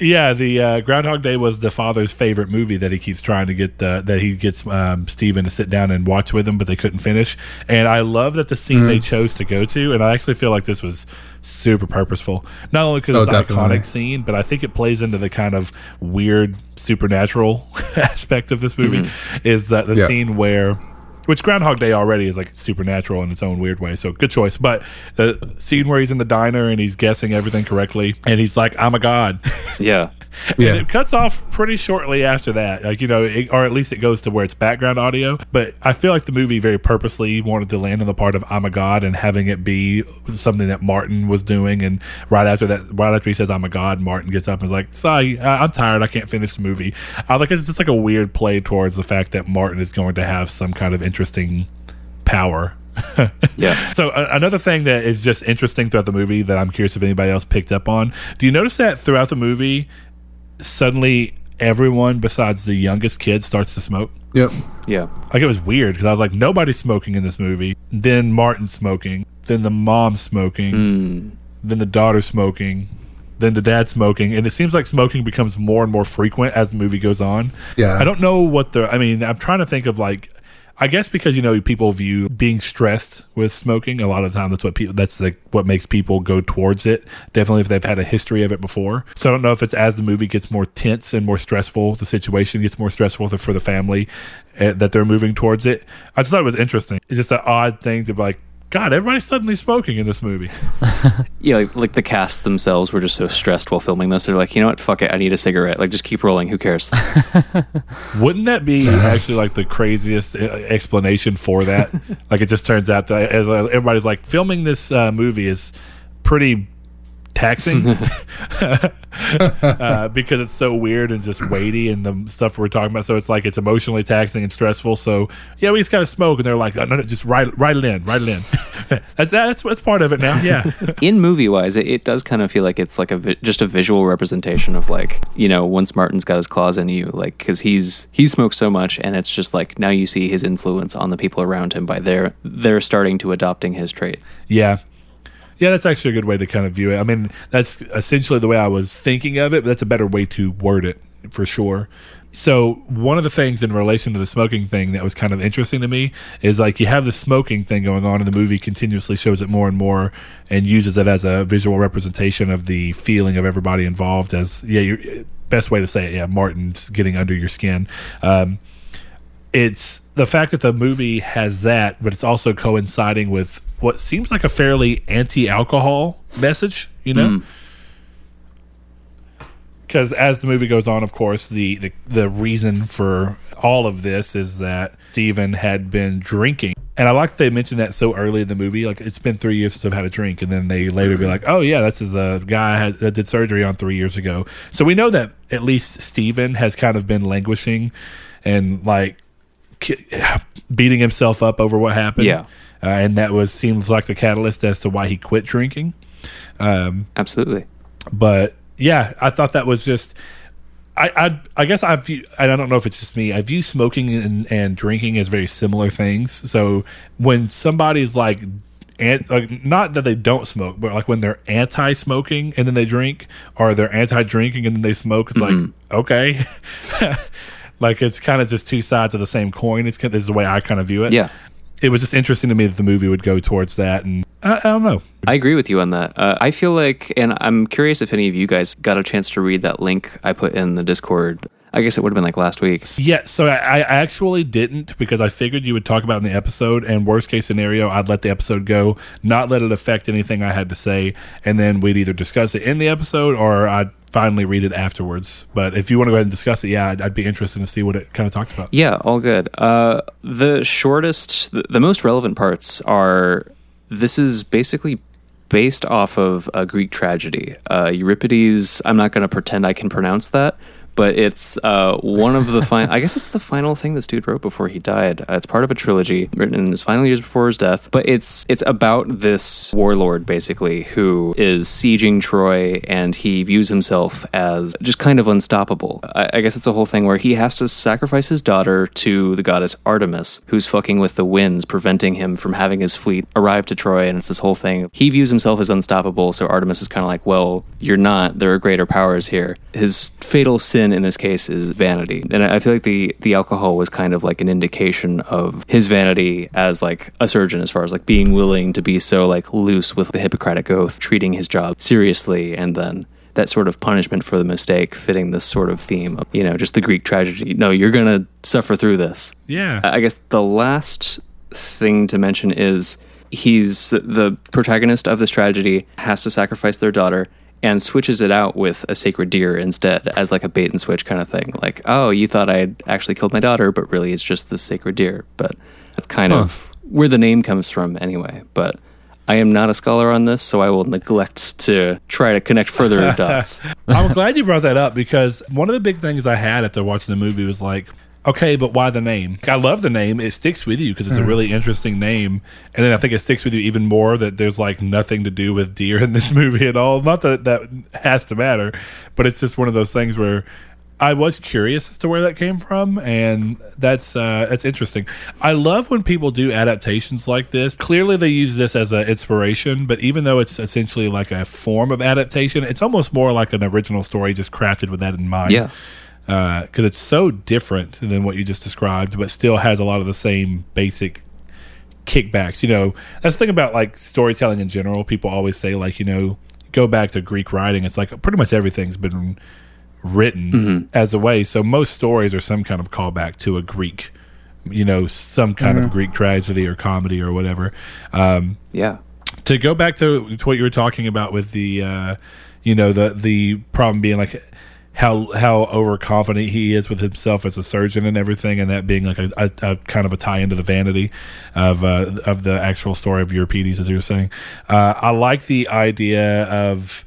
Yeah, the uh, Groundhog Day was the father's favorite movie that he keeps trying to get uh, that he gets um, Steven to sit down and watch with him, but they couldn't finish. And I love that the scene they chose to go to, and I actually feel like this was super purposeful. Not only because Oh, it's an iconic scene, but I think it plays into the kind of weird supernatural (laughs) aspect of this movie. Is that the Yeah. scene where which Groundhog Day already is like supernatural in its own weird way. So good choice. But the scene where he's in the diner and he's guessing everything correctly, and he's like, "I'm a god." Yeah. Yeah. And it cuts off pretty shortly after that, like you know, it, or at least it goes to where it's background audio. But I feel like the movie very purposely wanted to land on the part of "I'm a god" and having it be something that Martin was doing. And right after that, right after he says "I'm a god," Martin gets up and is like, "Sorry, I'm tired. I can't finish the movie." I like it's just like a weird play towards the fact that Martin is going to have some kind of interesting power. (laughs) Yeah. So a another thing that is just interesting throughout the movie that I'm curious if anybody else picked up on. Do you notice that throughout the movie, suddenly everyone besides the youngest kid starts to smoke? Yep. Yeah. Like it was weird because I was like, nobody's smoking in this movie. Then Martin smoking. Then the mom smoking. Hmm. then the daughter smoking, then the dad smoking, and it seems like smoking becomes more and more frequent as the movie goes on. Yeah. I don't know what the. I mean, I'm trying to think of like. I guess because you know people view being stressed with smoking a lot of the time that's what people that's like what makes people go towards it. Definitely if they've had a history of it before. So I don't know if it's as the movie gets more tense and more stressful, the situation gets more stressful for the family uh, that they're moving towards it. I just thought it was interesting. It's just an odd thing to be like, God, everybody's suddenly smoking in this movie. (laughs) Yeah, like, like the cast themselves were just so stressed while filming this. They're like, you know what? Fuck it. I need a cigarette. Like, just keep rolling. Who cares? (laughs) Wouldn't that be (laughs) actually like the craziest uh, explanation for that? like it just turns out that as uh, everybody's like filming this uh, movie is pretty taxing (laughs) (laughs) uh, because it's so weird and just weighty and the stuff we're talking about. So it's like it's emotionally taxing and stressful. So yeah, we just kind of smoke, and they're like, oh, no, no, just write write it in, write it in. (laughs) that's that's that's part of it now. Yeah, in movie wise, it, it does kind of feel like it's like a vi- just a visual representation of like you know once Martin's got his claws in you, like because he's he smokes so much, and it's just like now you see his influence on the people around him by their they're starting to adopting his trait. yeah. Yeah, that's actually a good way to kind of view it. I mean, that's essentially the way I was thinking of it, but that's a better way to word it for sure. So, one of the things in relation to the smoking thing that was kind of interesting to me is like you have the smoking thing going on, and the movie continuously shows it more and more and uses it as a visual representation of the feeling of everybody involved. As, yeah, your best way to say it, yeah, Martin's getting under your skin. Um, it's the fact that the movie has that, but it's also coinciding with what seems like a fairly anti-alcohol message. You know, hmm. because as the movie goes on, of course, the, the the reason for all of this is that Steven had been drinking. And I like that they mentioned that so early in the movie. Like it's been three years since I've had a drink, and then they later be like, "Oh yeah, this is a guy I had, that did surgery on three years ago." So we know that at least Steven has kind of been languishing and like beating himself up over what happened. Yeah. Uh, and that was seems like the catalyst as to why he quit drinking. Um, Absolutely. but yeah, I thought that was just. I, I I guess I view and I don't know if it's just me. I view smoking and, and drinking as very similar things. So when somebody's like, like, not that they don't smoke, but like when they're anti-smoking and then they drink, or they're anti-drinking and then they smoke, it's like okay, (laughs) like it's kind of just two sides of the same coin. It's this is the way I kind of view it. Yeah. It was just interesting to me that the movie would go towards that, and I, I don't know. I agree with you on that. Uh, I feel like, and I'm curious if any of you guys got a chance to read that link I put in the Discord. I guess it would have been like last week. Yeah, so I, I actually didn't because I figured you would talk about it in the episode, and worst case scenario, I'd let the episode go, not let it affect anything I had to say, and then we'd either discuss it in the episode or I'd finally read it afterwards. But if you want to go ahead and discuss it, yeah, I'd, I'd be interested to see what it kind of talked about. Yeah, all good. Uh, the shortest, the, the most relevant parts are this is basically based off of a Greek tragedy. Uh, Euripides, I'm not going to pretend I can pronounce that, but it's uh, one of the final, I guess it's the final thing this dude wrote before he died. Uh, it's part of a trilogy written in his final years before his death, but it's it's about this warlord basically who is sieging Troy and he views himself as just kind of unstoppable. I, I guess it's a whole thing where he has to sacrifice his daughter to the goddess Artemis, who's fucking with the winds, preventing him from having his fleet arrive to Troy. And it's this whole thing. He views himself as unstoppable, so Artemis is kind of like, well, you're not. There are greater powers here. His fatal sin in this case is vanity, and I feel like the the alcohol was kind of like an indication of his vanity as like a surgeon, as far as like being willing to be so like loose with the Hippocratic oath, treating his job seriously, and then that sort of punishment for the mistake fitting this sort of theme of you know just the greek tragedy. No you're gonna suffer through this. Yeah. i guess the last thing to mention is he's the protagonist of this tragedy has to sacrifice their daughter and switches it out with a sacred deer instead as like a bait and switch kind of thing. Like oh you thought i had actually killed my daughter but really it's just this sacred deer. But that's kind of where the name comes from anyway. But I am not a scholar on this, so I will neglect to try to connect further (laughs) dots. I'm glad you brought that up because one of the big things I had after watching the movie was like, okay, but why the name? I love the name. It sticks with you because it's a really interesting name. And then I think it sticks with you even more that there's like nothing to do with deer in this (laughs) movie at all. Not that that has to matter, but it's just one of those things where I was curious as to where that came from, and that's uh, that's interesting. I love when people do adaptations like this. Clearly, they use this as an inspiration, but even though it's essentially like a form of adaptation, it's almost more like an original story just crafted with that in mind. Yeah. Because it's so different than what you just described, but still has a lot of the same basic kickbacks. You know, that's the thing about like storytelling in general. People always say like, you know, go back to Greek writing. It's like pretty much everything's been written as a way. So most stories are some kind of callback to a Greek, you know, some kind of Greek tragedy or comedy or whatever. Um, Yeah. to go back to, to what you were talking about with the uh, you know the the problem being like how how overconfident he is with himself as a surgeon and everything and that being like a, a, a kind of a tie into the vanity of uh, of the actual story of Euripides as you were saying uh, I like the idea of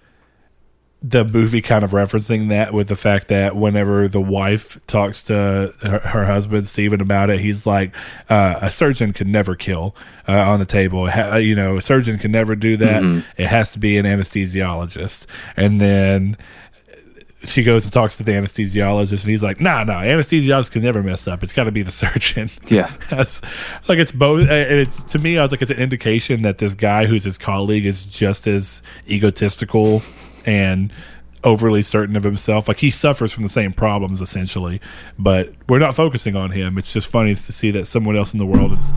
the movie kind of referencing that with the fact that whenever the wife talks to her, her husband Steven about it, he's like, uh, "A surgeon could never kill uh, on the table. Ha- you know, a surgeon can never do that. It has to be an anesthesiologist." And then she goes and talks to the anesthesiologist, and he's like, "Nah, nah, anesthesiologist can never mess up. It's got to be the surgeon." Yeah. (laughs) That's like it's both. Uh, and it's to me, I was like, it's an indication that this guy who's his colleague is just as egotistical and overly certain of himself. Like he suffers from the same problems essentially, but we're not focusing on him. It's just funny to see that someone else in the world is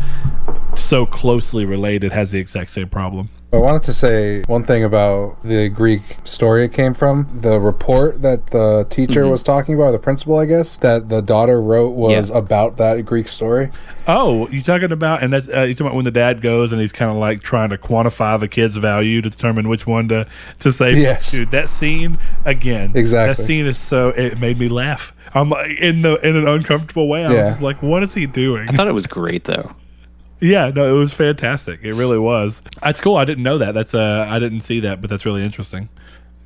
so closely related has the exact same problem. I wanted to say one thing about the Greek story it came from. The report that the teacher was talking about, or the principal, I guess, that the daughter wrote was Yeah. about that Greek story. Oh, you talking about and that's uh, you talking about when the dad goes and he's kind of like trying to quantify the kid's value to determine which one to to save. Yes. dude, that scene again. Exactly. That scene is so it made me laugh. I'm in the in an uncomfortable way. I was just like, what is he doing? I thought it was great though. Yeah, no, it was fantastic. It really was. That's cool. I didn't know that. That's uh, I didn't see that, but that's really interesting.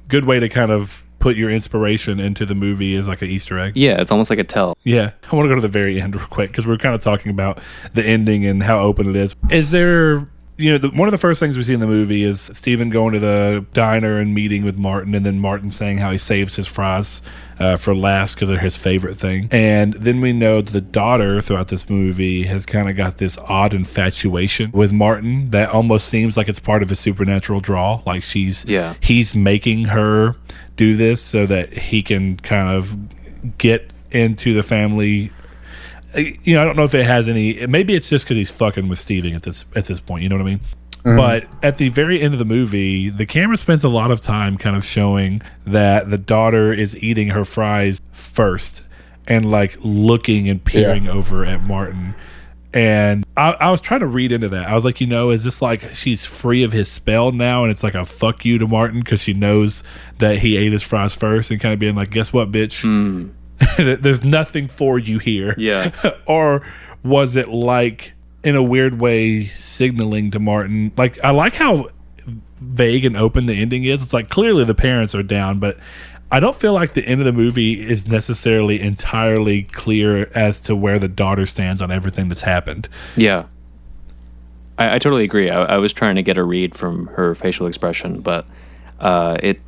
Good way to kind of put your inspiration into the movie is like an Easter egg. Yeah, it's almost like a tell. Yeah, I want to go to the very end (laughs) real quick because we're kind of talking about the ending and how open it is. Is there, you know, the, one of the first things we see in the movie is Steven going to the diner and meeting with Martin, and then Martin saying how he saves his fries uh, for last because they're his favorite thing. And then we know that the daughter throughout this movie has kind of got this odd infatuation with Martin that almost seems like it's part of his supernatural draw. Like she's, Yeah. he's making her do this so that he can kind of get into the family Uh, you know, I don't know if it has any. Maybe it's just because he's fucking with Steven at this at this point. You know what I mean? Mm-hmm. But at the very end of the movie, the camera spends a lot of time kind of showing that the daughter is eating her fries first and like looking and peering over at Martin. And I, I was trying to read into that. I was like, you know, is this like she's free of his spell now, and it's like a fuck you to Martin because she knows that he ate his fries first, and kind of being like, guess what, bitch? Hmm. (laughs) There's nothing for you here. Yeah. (laughs) or was it like in a weird way signaling to Martin? Like I like how vague and open the ending is. It's like clearly the parents are down, but I don't feel like the end of the movie is necessarily entirely clear as to where the daughter stands on everything that's happened. Yeah. I, I totally agree. I, I was trying to get a read from her facial expression, but uh, it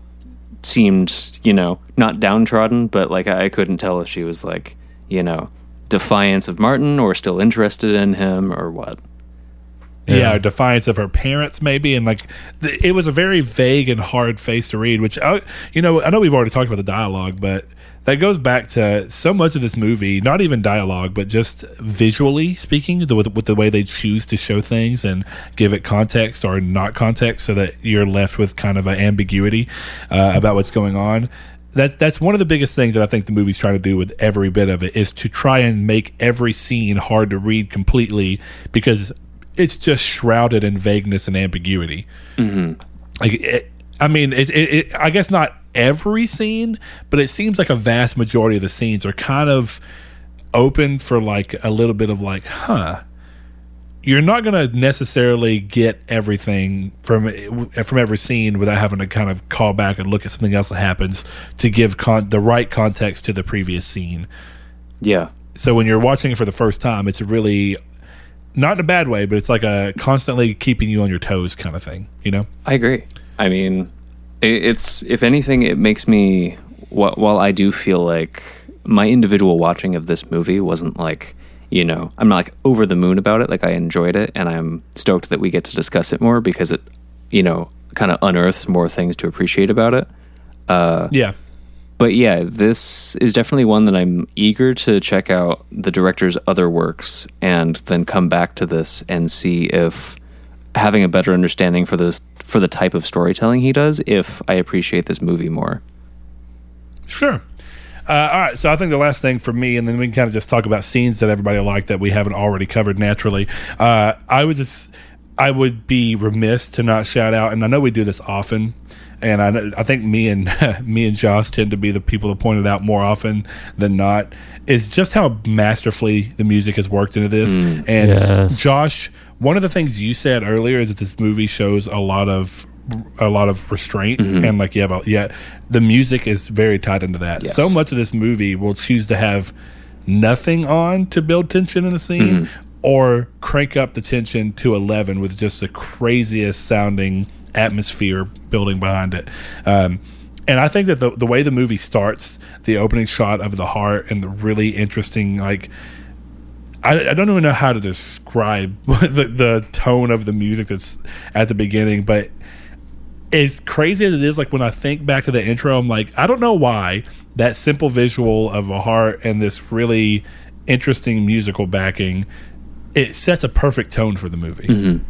seemed, you know, not downtrodden, but like I, I couldn't tell if she was like, you know, defiance of Martin or still interested in him or what. yeah, or defiance of her parents maybe and like th- it was a very vague and hard face to read which I, you know i know we've already talked about the dialogue but that goes back to so much of this movie not even dialogue but just visually speaking the, with, with the way they choose to show things and give it context or not context so that you're left with kind of an ambiguity uh, about what's going on that's that's one of the biggest things that I think the movie's trying to do with every bit of it is to try and make every scene hard to read completely because it's just shrouded in vagueness and ambiguity. Mm-hmm. Like, it, I mean, it, it, I guess not every scene, but it seems like a vast majority of the scenes are kind of open for like a little bit of like, huh. You're not going to necessarily get everything from eh, from every scene without having to kind of call back and look at something else that happens to give con- the right context to the previous scene Yeah. so when you're watching it for the first time, it's really not in a bad way, but it's like a constantly keeping you on your toes kind of thing. You know? I agree. I mean, it's if anything, it makes me. While I do feel like my individual watching of this movie wasn't like you know I'm not like over the moon about it. Like I enjoyed it, and I'm stoked that we get to discuss it more because it you know kind of unearths more things to appreciate about it. Uh, yeah. But yeah, this is definitely one that I'm eager to check out the director's other works and then come back to this and see if having a better understanding for this for the type of storytelling he does, if I appreciate this movie more. Sure. Uh, all right, so I think the last thing for me, and then we can kind of just talk about scenes that everybody liked that we haven't already covered naturally. Uh, I would just, I would be remiss to not shout out, and I know we do this often, and I, I think me and (laughs) me and Josh tend to be the people that point it out more often than not. Is just how masterfully the music has worked into this, and Yes. Josh. One of the things you said earlier is that this movie shows a lot of a lot of restraint and like you have a, yeah the music is very tied into that. Yes. so much of this movie will choose to have nothing on to build tension in a scene or crank up the tension to 11 with just the craziest sounding atmosphere building behind it. Um, and I think that the the way the movie starts, the opening shot of the heart and the really interesting like I, I don't even know how to describe (laughs) the, the tone of the music that's at the beginning, but as crazy as it is, like when I think back to the intro, I'm like, I don't know why that simple visual of a heart and this really interesting musical backing, it sets a perfect tone for the movie. Mm-hmm.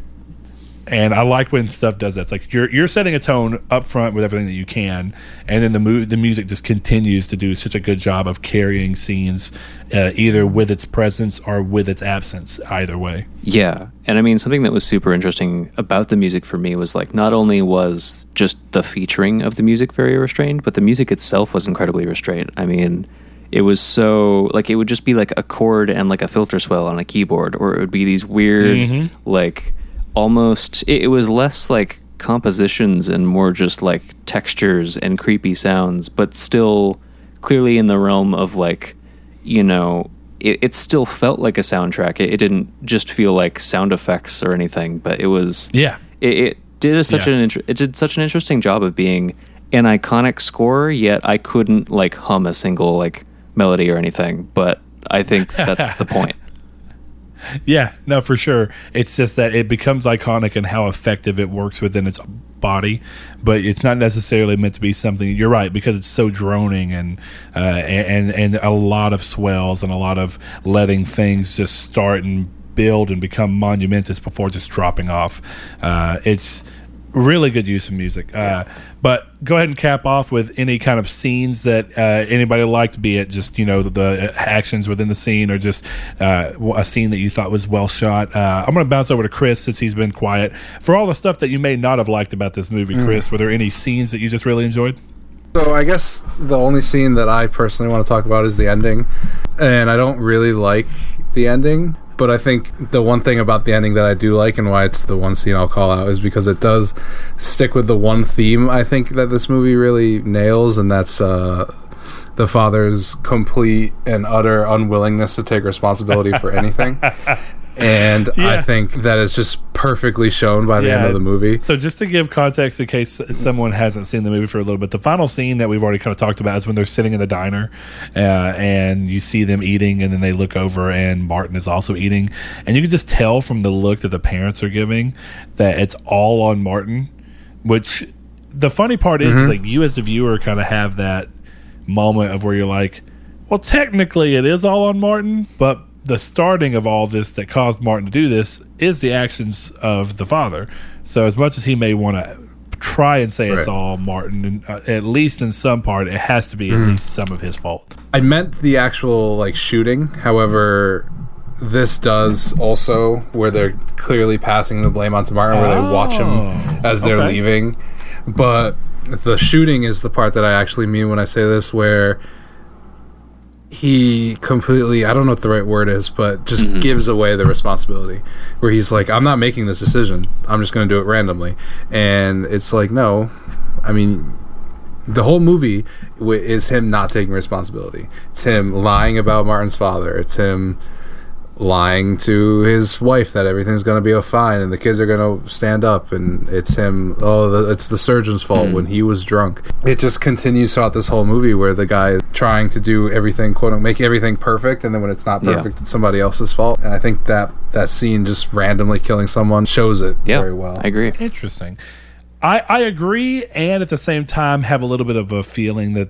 And I like when stuff does that. It's like you're you're setting a tone up front with everything that you can, and then the mu- the music just continues to do such a good job of carrying scenes, uh, either with its presence or with its absence. Either way. Yeah. And I mean, something that was super interesting about the music for me was like not only was just the featuring of the music very restrained, but the music itself was incredibly restrained. I mean, it was so like it would just be like a chord and like a filter swell on a keyboard, or it would be these weird, like almost, it, it was less like compositions and more just like textures and creepy sounds, but still clearly in the realm of like, you know, it, it still felt like a soundtrack. It, it didn't just feel like sound effects or anything, but it was Yeah. It, it did a, such Yeah. an it did such an interesting job of being an iconic score. Yet I couldn't like hum a single like melody or anything. But I think that's (laughs) the point. Yeah, no, for sure. It's just that it becomes iconic and how effective it works within its body, but it's not necessarily meant to be something. You're right because it's so droning and uh, and and a lot of swells and a lot of letting things just start and build and become monumentous before just dropping off. Uh, it's really good use of music. Uh, but go ahead and cap off with any kind of scenes that uh, anybody liked, be it just you know the, the actions within the scene or just uh, a scene that you thought was well shot. Uh, I'm going to bounce over to Chris since he's been quiet for all the stuff that you may not have liked about this movie. Chris, were there any scenes that you just really enjoyed? So I guess the only scene that I personally want to talk about is the ending, and I don't really like the ending. But I think the one thing about the ending that I do like and why it's the one scene I'll call out is because it does stick with the one theme I think that this movie really nails, and that's uh, the father's complete and utter unwillingness to take responsibility for anything. (laughs) And Yeah. I think that is just perfectly shown by the end of the movie. So, just to give context in case someone hasn't seen the movie for a little bit, the final scene that we've already kind of talked about is when they're sitting in the diner uh, and you see them eating, and then they look over and Martin is also eating. And you can just tell from the look that the parents are giving that it's all on Martin, which the funny part is, is like you as the viewer kind of have that moment of where you're like, well, technically it is all on Martin, but the starting of all this that caused Martin to do this is the actions of the father. So as much as he may want to try and say it's all Martin, uh, at least in some part, it has to be at least some of his fault. I meant the actual like shooting. However, this does also where they're clearly passing the blame onto Martin, where they watch him Oh, as they're okay. leaving. But the shooting is the part that I actually mean when I say this, where he completely I don't know what the right word is, but just mm-hmm. gives away the responsibility. Where he's like, I'm not making this decision. I'm just going to do it randomly. And it's like, no. I mean, the whole movie w- is him not taking responsibility. It's him lying about Martin's father. It's him lying to his wife that everything's going to be fine and the kids are going to stand up and it's him oh the, it's the surgeon's fault hmm. when he was drunk it just continues throughout this whole movie where the guy is trying to do everything quote unquote make everything perfect and then when it's not Yeah. perfect it's somebody else's fault and i think that that scene just randomly killing someone shows it Yeah, very well I agree. Interesting. I, I agree, and at the same time, have a little bit of a feeling that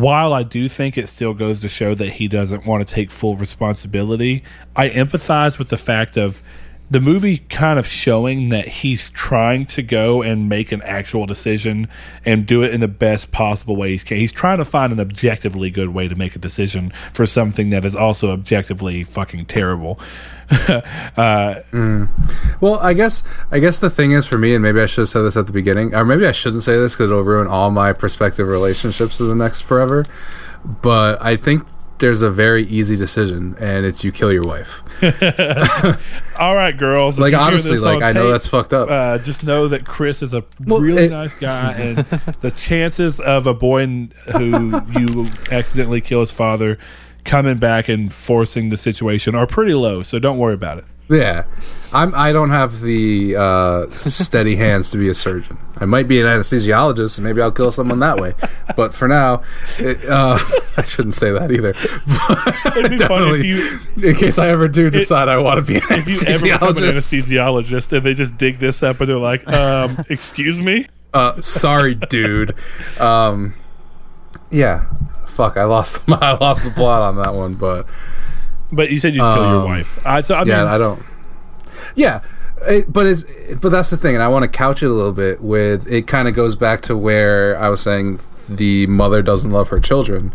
while I do think it still goes to show that he doesn't want to take full responsibility, I empathize with the fact of the movie kind of showing that he's trying to go and make an actual decision and do it in the best possible way he can. He's trying to find an objectively good way to make a decision for something that is also objectively fucking terrible. (laughs) uh, Well, I guess I guess the thing is for me, and maybe I should have said this at the beginning, or maybe I shouldn't say this because it'll ruin all my prospective relationships for the next forever. But I think there's a very easy decision, and it's you kill your wife. (laughs) all right, girls. Like you're honestly, like on I know that's fucked up. uh, just know that Chris is a Well, really it- nice guy, and the chances of a boy who you accidentally kill his father coming back and forcing the situation are pretty low. So don't worry about it. Yeah, I'm. I don't have the uh, steady hands to be a surgeon. I might be an anesthesiologist, and maybe I'll kill someone that way. But for now, it, uh, (laughs) I shouldn't say that either. (laughs) It'd be funny if you in case I ever do decide I want to be an if you ever become an anesthesiologist. anesthesiologist and they just dig this up and they're like, um, (laughs) "Excuse me." uh, sorry, dude. Um, yeah, fuck. I lost. I lost the plot on that one, but But you said you'd kill your Um, wife. I, so I mean, yeah, I don't. Yeah, it, but it's but that's the thing, and I want to couch it a little bit with. It kind of goes back to where I was saying the mother doesn't love her children.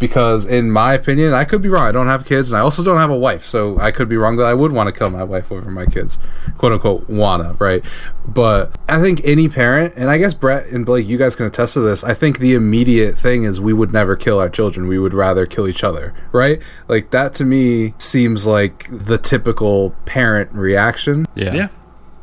Because in my opinion, I could be wrong. I don't have kids, and I also don't have a wife, so I could be wrong that I would want to kill my wife over my kids, quote unquote, wanna, right? But I think any parent, and I guess Brett and Blake, you guys can attest to this. I think the immediate thing is we would never kill our children. We would rather kill each other, right? Like that to me seems like the typical parent reaction. Yeah. yeah.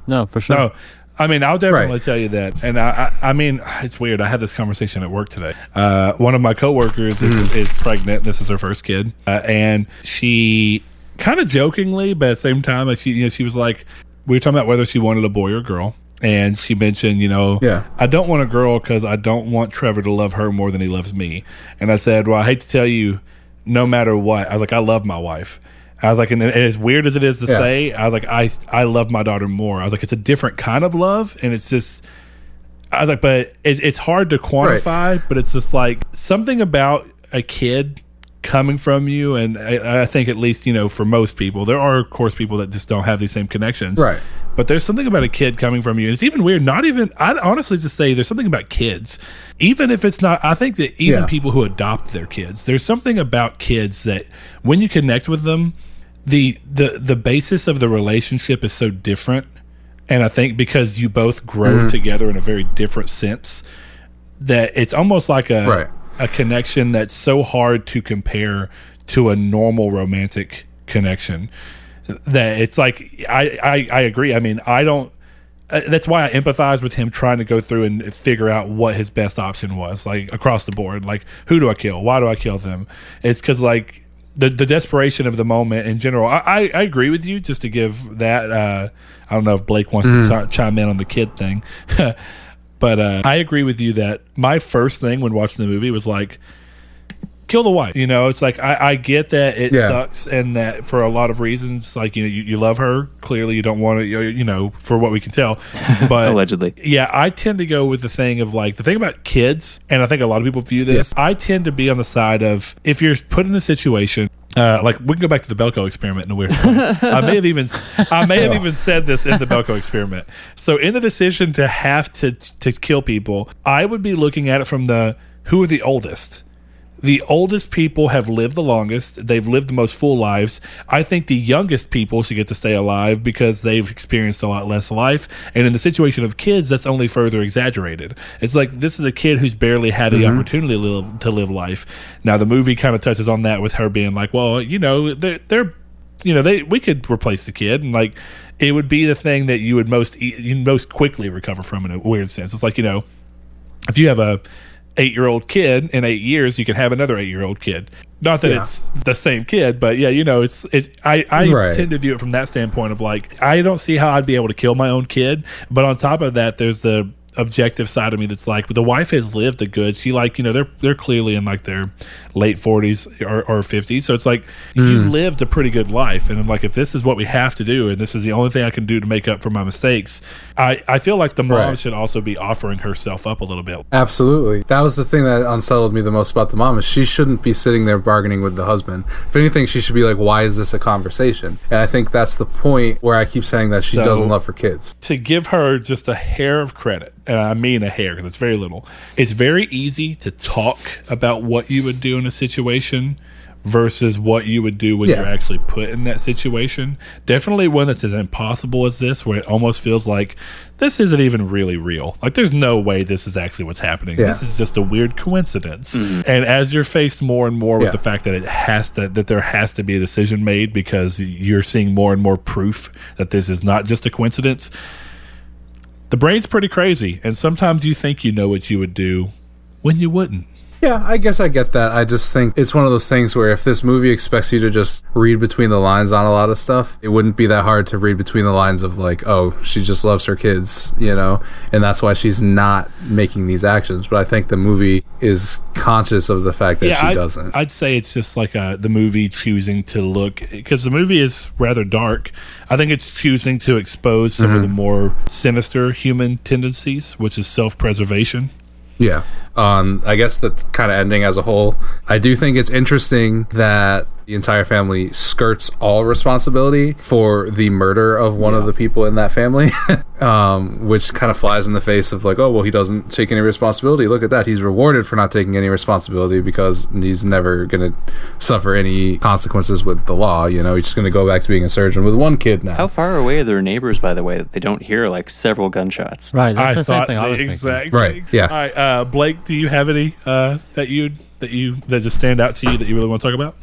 No, for sure. No, I mean I'll definitely Right. tell you that, and I, I, I mean it's weird. I had this conversation at work today. Uh, one of my coworkers is, is pregnant. This is her first kid, uh, and she kind of jokingly, but at the same time, she, you know, she was like, we were talking about whether she wanted a boy or a girl. And she mentioned, you know, Yeah. I don't want a girl because I don't want Trevor to love her more than he loves me. And I said, well, I hate to tell you, no matter what, I was like, I love my wife. I was like, and, and as weird as it is to Yeah. say, I was like, I I love my daughter more. I was like, it's a different kind of love, and it's just, I was like, but it's it's hard to quantify, but it's just like something about a kid coming from you, and I, I think at least you know for most people, there are of course people that just don't have these same connections, Right. But there's something about a kid coming from you. And it's even weird. Not even I'd honestly just say there's something about kids, even if it's not. I think that even Yeah. people who adopt their kids, there's something about kids that when you connect with them, the the the basis of the relationship is so different. And I think because you both grow Mm-hmm. together in a very different sense, that it's almost like a Right. A connection that's so hard to compare to a normal romantic connection that it's like I, I, I agree. I mean, I don't. Uh, that's why I empathize with him trying to go through and figure out what his best option was, like across the board. Like, who do I kill? Why do I kill them? It's because like the the desperation of the moment in general. I, I, I agree with you. Just to give that, uh, I don't know if Blake wants to chi- chime in on the kid thing, (laughs) but uh, I agree with you that my first thing when watching the movie was like, kill the wife. You know, it's like I, I get that it Yeah. sucks and that for a lot of reasons, like you know, you, you love her. Clearly, you don't want to. You you know, for what we can tell, (laughs) but Allegedly. yeah, I tend to go with the thing of like the thing about kids, and I think a lot of people view this. I tend to be on the side of if you're put in a situation. Uh, like we can go back to the Belko experiment in a weird way. (laughs) I may have even I may have even said this in the Belko experiment. So in the decision to have to to kill people, I would be looking at it from the who are the oldest the oldest people have lived the longest. They've lived the most full lives. I think the youngest people should get to stay alive because they've experienced a lot less life. And in the situation of kids, that's only further exaggerated. It's like this is a kid who's barely had the mm-hmm. opportunity to live, to live life. Now, the movie kind of touches on that with her being like, well, you know, they're, they're you know, they we could replace the kid and like it would be the thing that you would most e- you most quickly recover from in a weird sense. It's like, you know, if you have a eight year old kid in eight years, you can have another eight year old kid. Not that Yeah. it's the same kid, but yeah, you know, it's it's. I I Right. tend to view it from that standpoint of like I don't see how I'd be able to kill my own kid, but on top of that, there's the objective side of me that's like the wife has lived a good she like you know they're they're clearly in like their late 40s or, or 50s so it's like you've mm. lived a pretty good life and I'm like if this is what we have to do and this is the only thing I can do to make up for my mistakes I I feel like the mom Right. should also be offering herself up a little bit Absolutely. That was the thing that unsettled me the most about the mom is she shouldn't be sitting there bargaining with the husband. If anything, she should be like, "Why is this a conversation?" And I think that's the point where I keep saying that she So- doesn't love her kids. to give her just a hair of credit, and I mean a hair because it's very little, it's very easy to talk about what you would do in a situation versus what you would do when Yeah. you're actually put in that situation. Definitely one that's as impossible as this, where it almost feels like this isn't even really real. Like there's no way this is actually what's happening. Yeah. This is just a weird coincidence. Mm-hmm. And as you're faced more and more with Yeah. the fact that it has to that there has to be a decision made because you're seeing more and more proof that this is not just a coincidence the brain's pretty crazy, and sometimes you think you know what you would do when you wouldn't. Yeah, I guess I get that. I just think it's one of those things where if this movie expects you to just read between the lines on a lot of stuff, it wouldn't be that hard to read between the lines of like, oh, she just loves her kids, you know, and that's why she's not making these actions. But I think the movie is conscious of the fact that she I'd, doesn't. I'd say it's just like uh the movie choosing to look because the movie is rather dark. I think it's choosing to expose some Mm-hmm. of the more sinister human tendencies, which is self-preservation. Yeah. Um, I guess the kind of ending as a whole. I do think it's interesting that the entire family skirts all responsibility for the murder of one of the people in that family, (laughs) um, which kind of flies in the face of like, oh, well, he doesn't take any responsibility. Look at that. He's rewarded for not taking any responsibility because he's never going to suffer any consequences with the law. You know, he's just going to go back to being a surgeon with one kid now. How far away are their neighbors, by the way, that they don't hear like several gunshots? Right, that's I the same thing I the was thinking. exact Right, yeah. All right, uh, Blake, do you have any uh, that you that you that just stand out to you that you really want to talk about?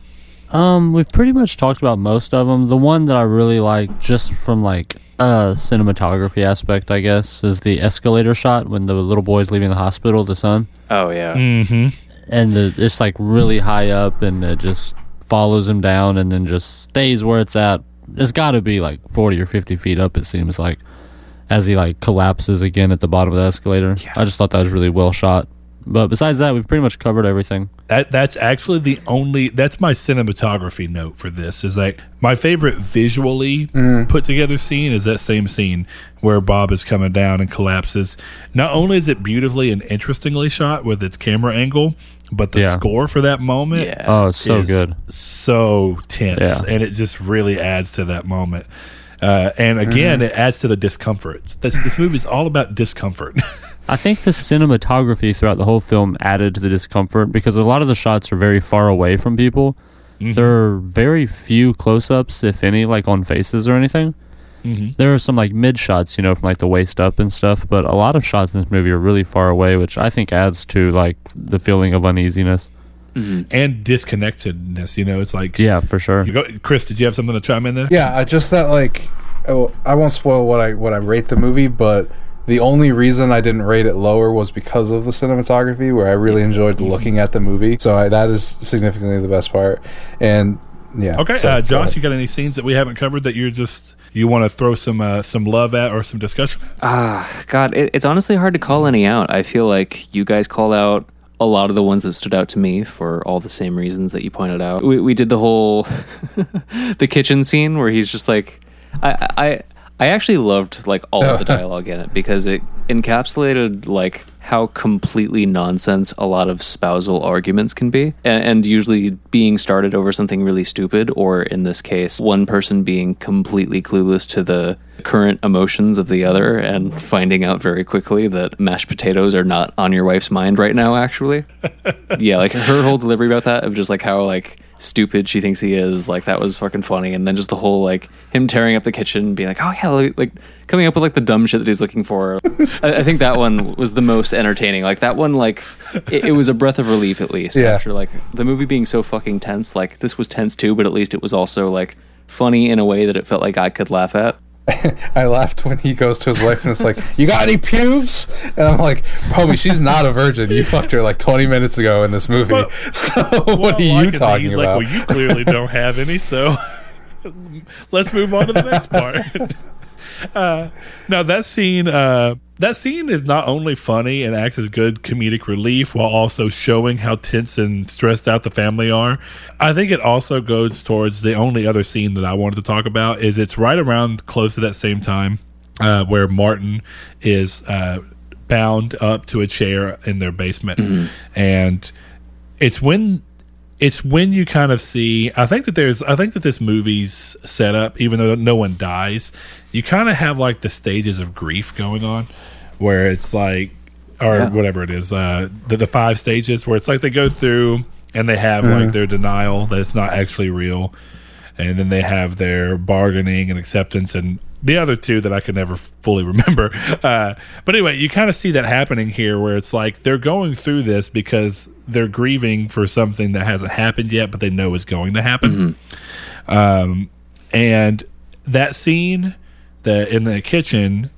Um, we've pretty much talked about most of them. The one that I really like, just from like a cinematography aspect, I guess, is the escalator shot when the little boy's leaving the hospital. The son, Oh yeah. Mm-hmm. and the, it's like really high up, and it just follows him down, and then just stays where it's at. It's got to be like forty or fifty feet up. It seems like as he like collapses again at the bottom of the escalator. I just thought that was really well shot. But besides that, we've pretty much covered everything. That that's actually the only that's my cinematography note for this is like my favorite visually put together scene is that same scene where Bob is coming down and collapses. Not only is it beautifully and interestingly shot with its camera angle, but the Yeah. score for that moment Yeah. Oh, it's so is good. so tense, Yeah. and it just really adds to that moment. Uh, and again, it adds to the discomfort. This, this movie is all about discomfort. (laughs) I think the cinematography throughout the whole film added to the discomfort because a lot of the shots are very far away from people. Mm-hmm. There are very few close ups, if any, like on faces or anything. Mm-hmm. There are some like mid shots, you know, from like the waist up and stuff, but a lot of shots in this movie are really far away, which I think adds to like the feeling of uneasiness. Mm-hmm. and disconnectedness. You know, it's like Yeah, for sure. You go, Chris, did you have something to chime in there? Yeah, I just that like oh, I won't spoil what I what I rate the movie, but the only reason I didn't rate it lower was because of the cinematography, where I really enjoyed looking at the movie. So I, that is significantly the best part. And yeah, Okay, so, uh, Josh, ahead. you got any scenes that we haven't covered that you're just you want to throw some uh, some love at or some discussion? at? Ah, God, it, it's honestly hard to call any out. I feel like you guys called out a lot of the ones that stood out to me for all the same reasons that you pointed out. We, we did the whole (laughs) the kitchen scene where he's just like, I, I, I actually loved like all of the (laughs) dialogue in it because it encapsulated like how completely nonsense a lot of spousal arguments can be, and, and usually being started over something really stupid, or in this case, one person being completely clueless to the current emotions of the other and finding out very quickly that mashed potatoes are not on your wife's mind right now. Actually, (laughs) yeah, like her whole delivery about that of just like how like stupid she thinks he is like that was fucking funny. And then just the whole like him tearing up the kitchen being like oh yeah like, like coming up with like the dumb shit that he's looking for. I, I think that one was the most entertaining. Like that one like it, it was a breath of relief at least Yeah. after like the movie being so fucking tense. Like this was tense too but at least it was also like funny in a way that it felt like i could laugh at (laughs) I laughed when he goes to his wife and it's like, "You got any pubes?" And I'm like, "Homie, she's not a virgin. You fucked her like 20 minutes ago in this movie. Well- (laughs) so Well, what are you like it that talking he's about?" Like, well, you clearly don't have any, so (laughs) let's move on to the next part. Uh, now that scene, uh, that scene is not only funny and acts as good comedic relief while also showing how tense and stressed out the family are. I think it also goes towards the only other scene that I wanted to talk about is it's right around close to that same time uh, where Martin is uh, bound up to a chair in their basement, and it's when it's when you kind of see i think that there's i think that this movie's set up even though no one dies you kind of have like the stages of grief going on where it's like or whatever it is uh the, the five stages where it's like they go through and they have like their denial that it's not actually real and then they have their bargaining and acceptance and the other two that I could never fully (laughs) remember. Uh, but anyway, you kind of see that happening here where it's like they're going through this because they're grieving for something that hasn't happened yet, but they know is going to happen. Um, and that scene that in the kitchen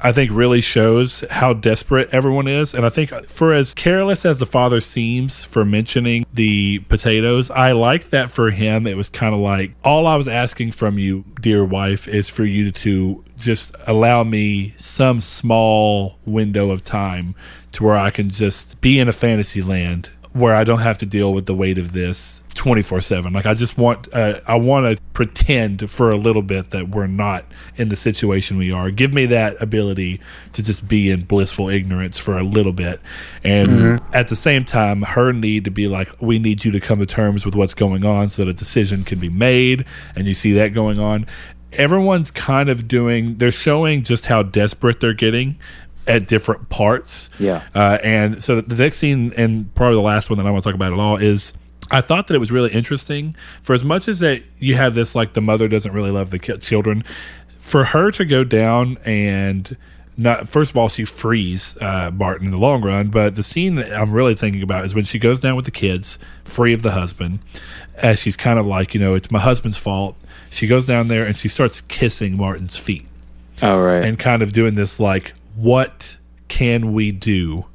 I think really shows how desperate everyone is. And I think for as careless as the father seems for mentioning the potatoes, I like that for him. It was kind of like, all I was asking from you, dear wife, is for you to just allow me some small window of time to where I can just be in a fantasy land where I don't have to deal with the weight of this 24 7 like i just want uh, i want to pretend for a little bit that we're not in the situation we are. Give me that ability to just be in blissful ignorance for a little bit. And at the same time her need to be like we need you to come to terms with what's going on so that a decision can be made and you see that going on. Everyone's kind of doing they're showing just how desperate they're getting at different parts Yeah. uh, and so the next scene, and probably the last one that I want to talk about at all, is I thought that it was really interesting. For as much as that you have this, like the mother doesn't really love the ki- children, for her to go down and not first of all she frees uh, Martin in the long run, but the scene that I'm really thinking about is when she goes down with the kids, free of the husband, as she's kind of like you know it's my husband's fault. She goes down there and she starts kissing Martin's feet All right. and kind of doing this like what can we do?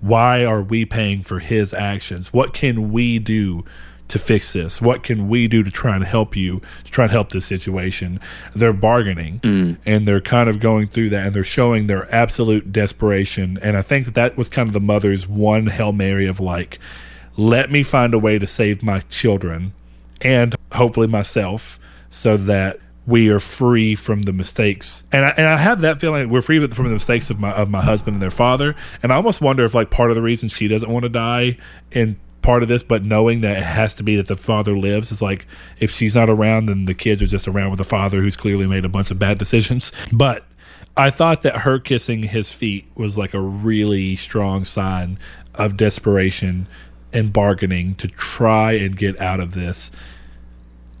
Why are we paying for his actions? What can we do to fix this? What can we do to try and help you to try and help this situation? They're bargaining mm. and they're kind of going through that and they're showing their absolute desperation and i think that that was kind of the mother's one hail mary of like let me find a way to save my children and hopefully myself so that we are free from the mistakes. And I, and I have that feeling we're free from the mistakes of my of my husband and their father. And I almost wonder if like part of the reason she doesn't want to die in part of this but knowing that it has to be that the father lives is like if she's not around then the kids are just around with the father who's clearly made a bunch of bad decisions. But I thought that her kissing his feet was like a really strong sign of desperation and bargaining to try and get out of this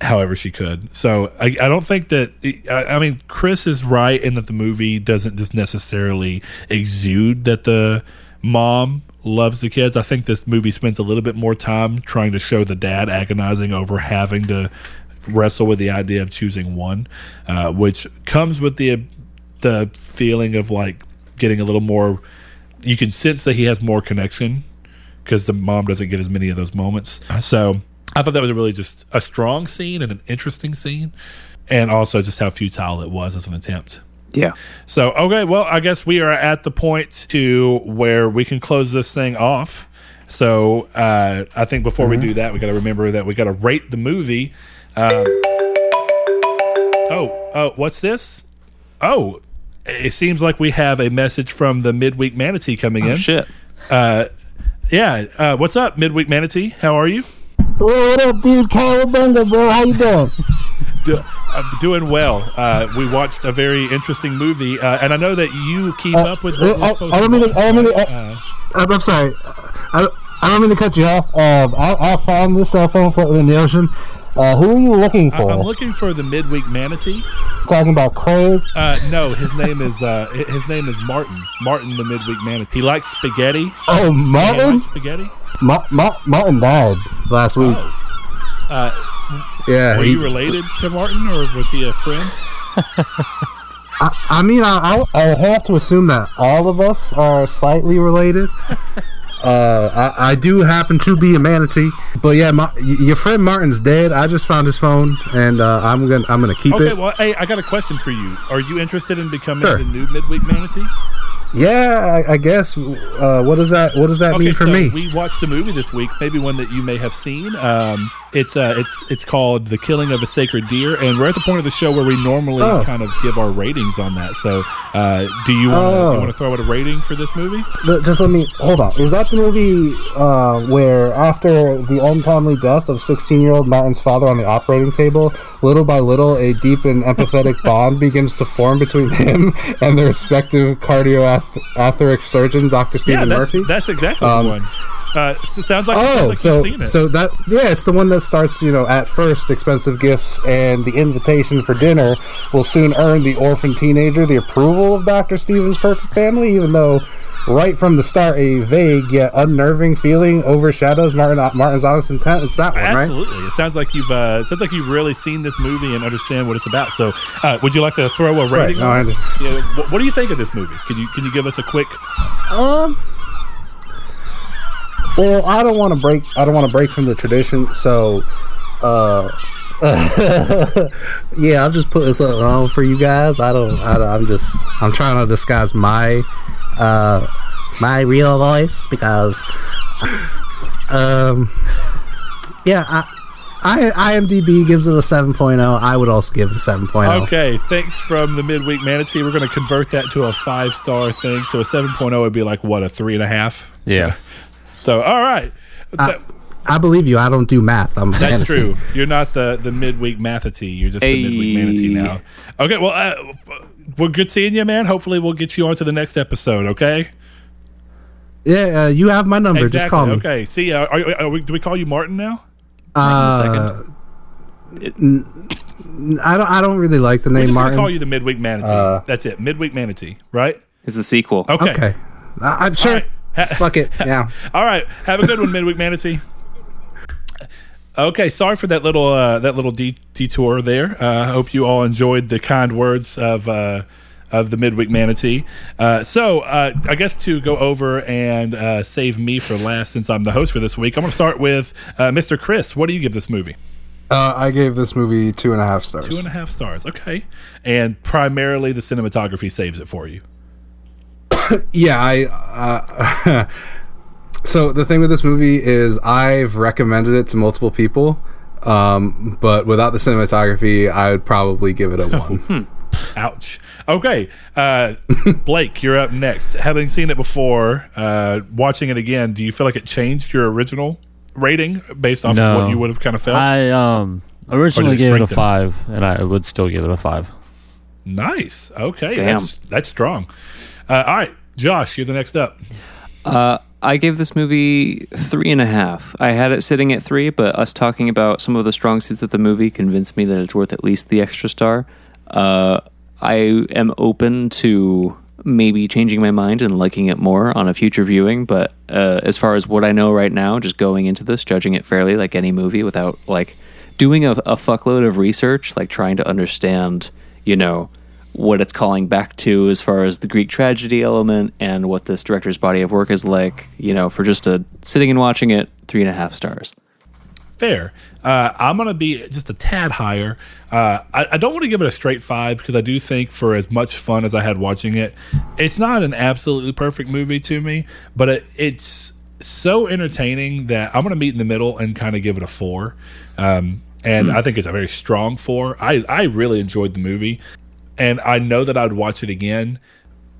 however she could. So I, I don't think that I, I mean Chris is right in that the movie doesn't just necessarily exude that the mom loves the kids. I think this movie spends a little bit more time trying to show the dad agonizing over having to wrestle with the idea of choosing one, uh, which comes with the the feeling of like getting a little more. You can sense that he has more connection because the mom doesn't get as many of those moments. So I thought that was a really just a strong scene and an interesting scene, and also just how futile it was as an attempt. yeah. So okay, well, I guess we are at the point to where we can close this thing off. So uh, I think before we do that, we got to remember that we got to rate the movie. Um, oh, oh, what's this? Oh, it seems like we have a message from the midweek manatee coming Oh in. shit. Uh, yeah, uh, what's up, midweek manatee? How are you? What up, dude? Cowabunga, bro. How you doing? (laughs) Do, I'm doing well. Uh, we watched a very interesting movie, uh, and I know that you keep up with. Uh, I, I don't mean to. I don't mean to. Uh, I'm, I'm sorry. I, I don't mean to cut you off. Um, I, I found this cell phone floating in the ocean. Uh, who are you looking for? I'm looking for the midweek manatee. Talking about Craig. Uh, no, his name is uh, his name is Martin. Martin, the midweek manatee. He likes spaghetti. Oh, Martin. likes spaghetti. Ma- Ma- Martin died last week. Uh, Yeah, were he- you related to Martin, or was he a friend? (laughs) I, I mean, I, I, I have to assume that all of us are slightly related. (laughs) Uh, I, I do happen to be a manatee, but yeah, my, your friend Martin's dead. I just found his phone, and uh, I'm gonna I'm gonna keep Okay, it. well, hey, I got a question for you. Are you interested in becoming Sure. the new midweek manatee? Yeah, I, I guess. Uh, what does that What does that Okay, mean for so me? we watched a movie this week, maybe one that you may have seen. Um, it's uh, it's it's called "The Killing of a Sacred Deer," and we're at the point of the show where we normally Oh. kind of give our ratings on that. So, uh, do you want Oh. want to throw out a rating for this movie? The- just let me hold on. Is that the movie uh, where, after the untimely death of 16-year-old Martin's father on the operating table, little by little, a deep and empathetic (laughs) bond begins to form between him and the respective cardiothoracic surgeon, Dr. yeah, Steven that's, Murphy? that's exactly Um, the one. Uh, so it sounds like, sounds Oh, like so you've seen it. so that yeah, it's the one that starts. You know, at first expensive gifts and the invitation for dinner will soon earn the orphan teenager the approval of Doctor Steven's perfect family, even though right from the start a vague yet unnerving feeling overshadows Martin Martin's honest intent. It's that one, right? Absolutely, it sounds like you've uh, it sounds like you've really seen this movie and understand what it's about. So, uh, would you like to throw a rating? no, I on it? Yeah, what, what do you think of this movie? Can you can you give us a quick? Um. Well, I don't want to break. I don't want to break from the tradition. So, uh, (laughs) yeah, I'm just putting this up on for you guys. I don't. I, don't- I'm just. I'm trying to disguise my, uh, my real voice because, um, yeah, I. I, IMDb gives it a 7.0. I would also give it a oh. 7.0. Okay, thanks from the midweek manatee. We're going to convert that to a five star thing. So a seven would be like what a three and a half. Yeah. So all right, I, I believe you. I don't do math. I'm that's fantasy. true. You're not the the midweek mathatee. You're just the midweek manatee now. Okay, well, uh, we're good seeing you, man. Hopefully, we'll get you on to the next episode. Okay. Yeah, uh, you have my number. Just call me. Okay. See, uh, are, are we, do we call you Martin now? Uh, n- I don't. I don't really like the name just gonna Martin. call you the midweek manatee. Uh, That's it. Midweek manatee. Right. Is the sequel. Okay. okay, I, I'm sure. All right. Ha- Fuck it. (laughs) Yeah. All right. Have a good one, midweek manatee. Okay, sorry for that little uh, that little de- detour there. Uh, I hope you all enjoyed the kind words of uh, of the midweek manatee. Uh, so, uh, I guess to go over and uh, save me for last, since I'm the host for this week, I'm going to start with uh, Mr. Chris. What do you give this movie? Uh, I gave this movie two and a half stars. Two and a half stars. Okay, and primarily the cinematography saves it for you. (laughs) yeah, I. Uh, (laughs) so the thing with this movie is I've recommended it to multiple people, um, but without the cinematography, I would probably give it a one. (laughs) Ouch. Okay, uh, Blake, you're up next. Having seen it before, uh, watching it again, do you feel like it changed your original rating based off of what you would have kind of felt? I um originally Or it gave it a strengthen? five, and I would still give it a five. nice. Okay, Damn. that's that's strong. Uh, all right, Josh, you're the next up. Uh, I gave this movie three and a half. I had it sitting at three, but us talking about some of the strong suits of the movie convinced me that it's worth at least the extra star. Uh, I am open to maybe changing my mind and liking it more on a future viewing, but uh, as far as what I know right now, just going into this, judging it fairly like any movie without like doing a, a fuckload of research, like trying to understand, you know, what it's calling back to as far as the Greek tragedy element and what this director's body of work is like, you know, for just a sitting and watching it, three and a half stars. Fair. Uh, I'm going to be just a tad higher. Uh, I, I don't want to give it a straight five because I do think, for as much fun as I had watching it, it's not an absolutely perfect movie to me, but it, it's so entertaining that I'm going to meet in the middle and kind of give it a four. Um, and I think it's a very strong four. I, I really enjoyed the movie, and I know that I'd watch it again.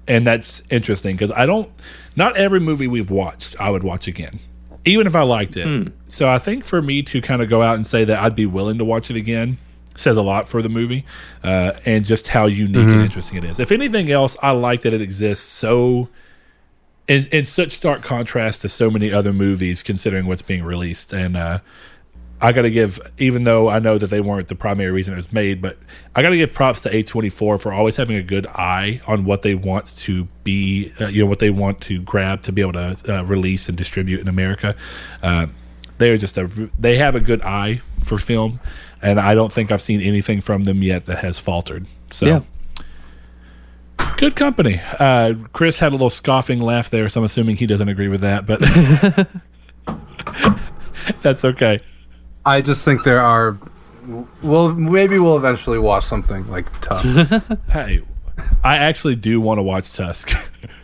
And that's interesting because I don't, not every movie we've watched, I would watch again even if I liked it. So I think for me to kind of go out and say that I'd be willing to watch it again says a lot for the movie uh, and just how unique and interesting it is. If anything else, I like that it exists so in, in such stark contrast to so many other movies, considering what's being released. And uh, I got to give, even though I know that they weren't the primary reason it was made, but I got to give props to A24 for always having a good eye on what they want to be, uh, you know, what they want to grab to be able to uh, release and distribute in America. Uh, they are just a, they have a good eye for film, and I don't think I've seen anything from them yet that has faltered. So. Yeah. Good company. Uh, Chris had a little scoffing laugh there, so I'm assuming he doesn't agree with that, but (laughs) (laughs) that's okay. I just think there are. Well, maybe we'll eventually watch something like Tusk. (laughs) Hey, I actually do want to watch Tusk.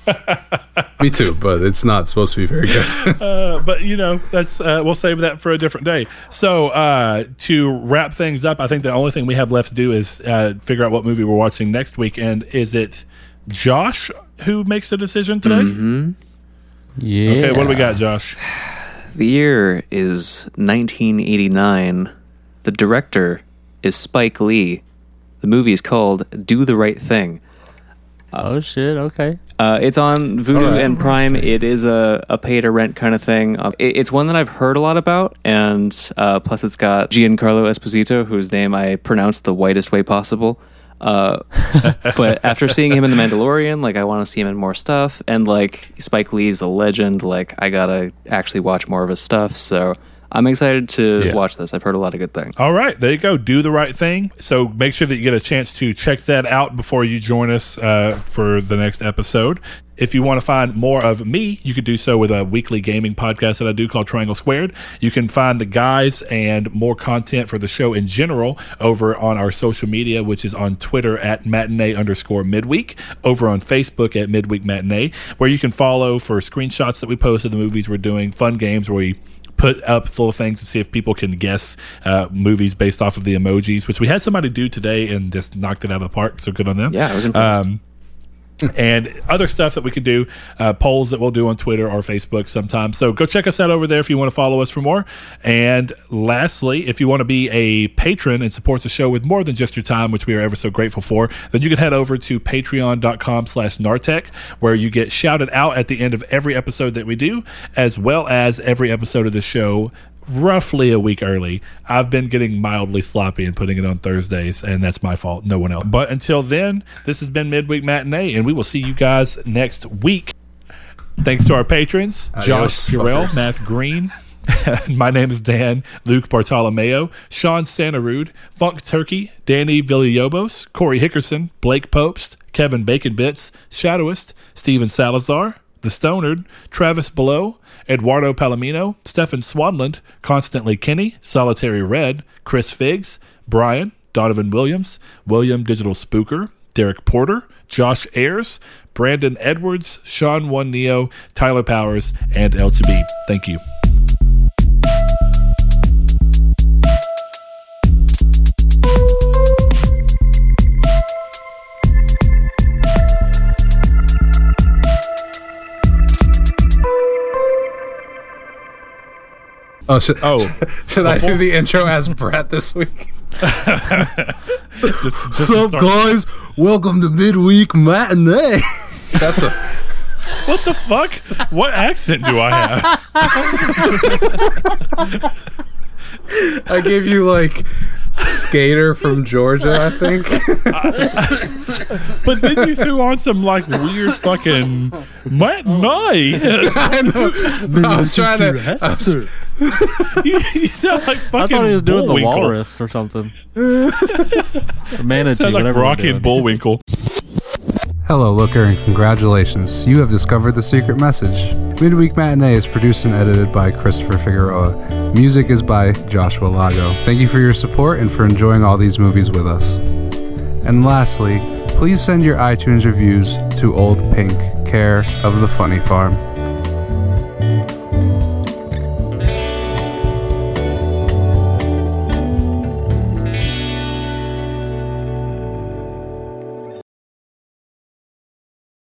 (laughs) Me too, but it's not supposed to be very good. (laughs) Uh, but you know that's uh, we'll save that for a different day. So uh, to wrap things up, I think the only thing we have left to do is uh, figure out what movie we're watching next week. And is it Josh who makes the decision today? Yeah. Okay, what do we got, Josh? (sighs) The year is 1989. The director is Spike Lee. The movie is called Do the Right Thing. Oh shit. Okay. Uh, it's on Vudu All right. and Prime. It is a, a pay to rent kind of thing. Uh, it- it's one that I've heard a lot about, and uh, plus it's got Giancarlo Esposito, whose name I pronounced the whitest way possible. Uh, but after seeing him in The Mandalorian, like I want to see him in more stuff, and like Spike Lee's a legend. Like I gotta actually watch more of his stuff. So I'm excited to Yeah. watch this. I've heard a lot of good things. All right, there you go. Do the right thing. So make sure that you get a chance to check that out before you join us uh, for the next episode. If you want to find more of me, you could do so with a weekly gaming podcast that I do called Triangle Squared. You can find the guys and more content for the show in general over on our social media, which is on Twitter at matinee underscore midweek, over on Facebook at midweek matinee, where you can follow for screenshots that we post of the movies we're doing, fun games where we put up little things to see if people can guess uh, movies based off of the emojis, which we had somebody do today and just knocked it out of the park. So good on them. Yeah, I was impressed. Um, and other stuff that we could do, uh, polls that we'll do on Twitter or Facebook sometimes. So go check us out over there if you want to follow us for more. And lastly, if you want to be a patron and support the show with more than just your time, which we are ever so grateful for, then you can head over to patreon.com slash Nartec, where you get shouted out at the end of every episode that we do, as well as every episode of the show roughly a week early. I've been getting mildly sloppy and putting it on Thursdays, and that's my fault. No one else. But until then, this has been Midweek Matinee, and we will see you guys next week. Thanks to our patrons, Josh Adios, Jarrell. Matt Green. (laughs) My name is Dan, Luke Bartolomeo, Sean Santarud, Funk Turkey, Danny Villalobos, Corey Hickerson, Blake Popst, Kevin Bacon Bits, Shadowist, Steven Salazar, The Stonard, Travis Below, Eduardo Palomino, Stefan Swanland, Constantly Kenny, Solitary Red, Chris Figs, Brian, Donovan Williams, William Digital Spooker, Derek Porter, Josh Ayers, Brandon Edwards, Sean One Neo, Tyler Powers, and Chabib. Thank you. Oh, should, Oh, (laughs) should I do the intro as Brett this week? (laughs) just, just Sup, guys? Welcome to midweek matinee. That's a What the fuck? What accent do I have? I gave you like skater from Georgia, I think. (laughs) But then you threw on some like weird fucking matinee. I know. I was trying to. I (laughs) you, you sound like fucking I thought he was doing the walrus or something. (laughs) manatee, Sound like whatever. Rocky and. Bullwinkle. Hello, Looker, and congratulations. You have discovered the secret message. Midweek Matinee is produced and edited by Christopher Figueroa. Music is by Joshua Lago. Thank you for your support and for enjoying all these movies with us. And lastly, please send your iTunes reviews to Old Pink, care of the Funny Farm.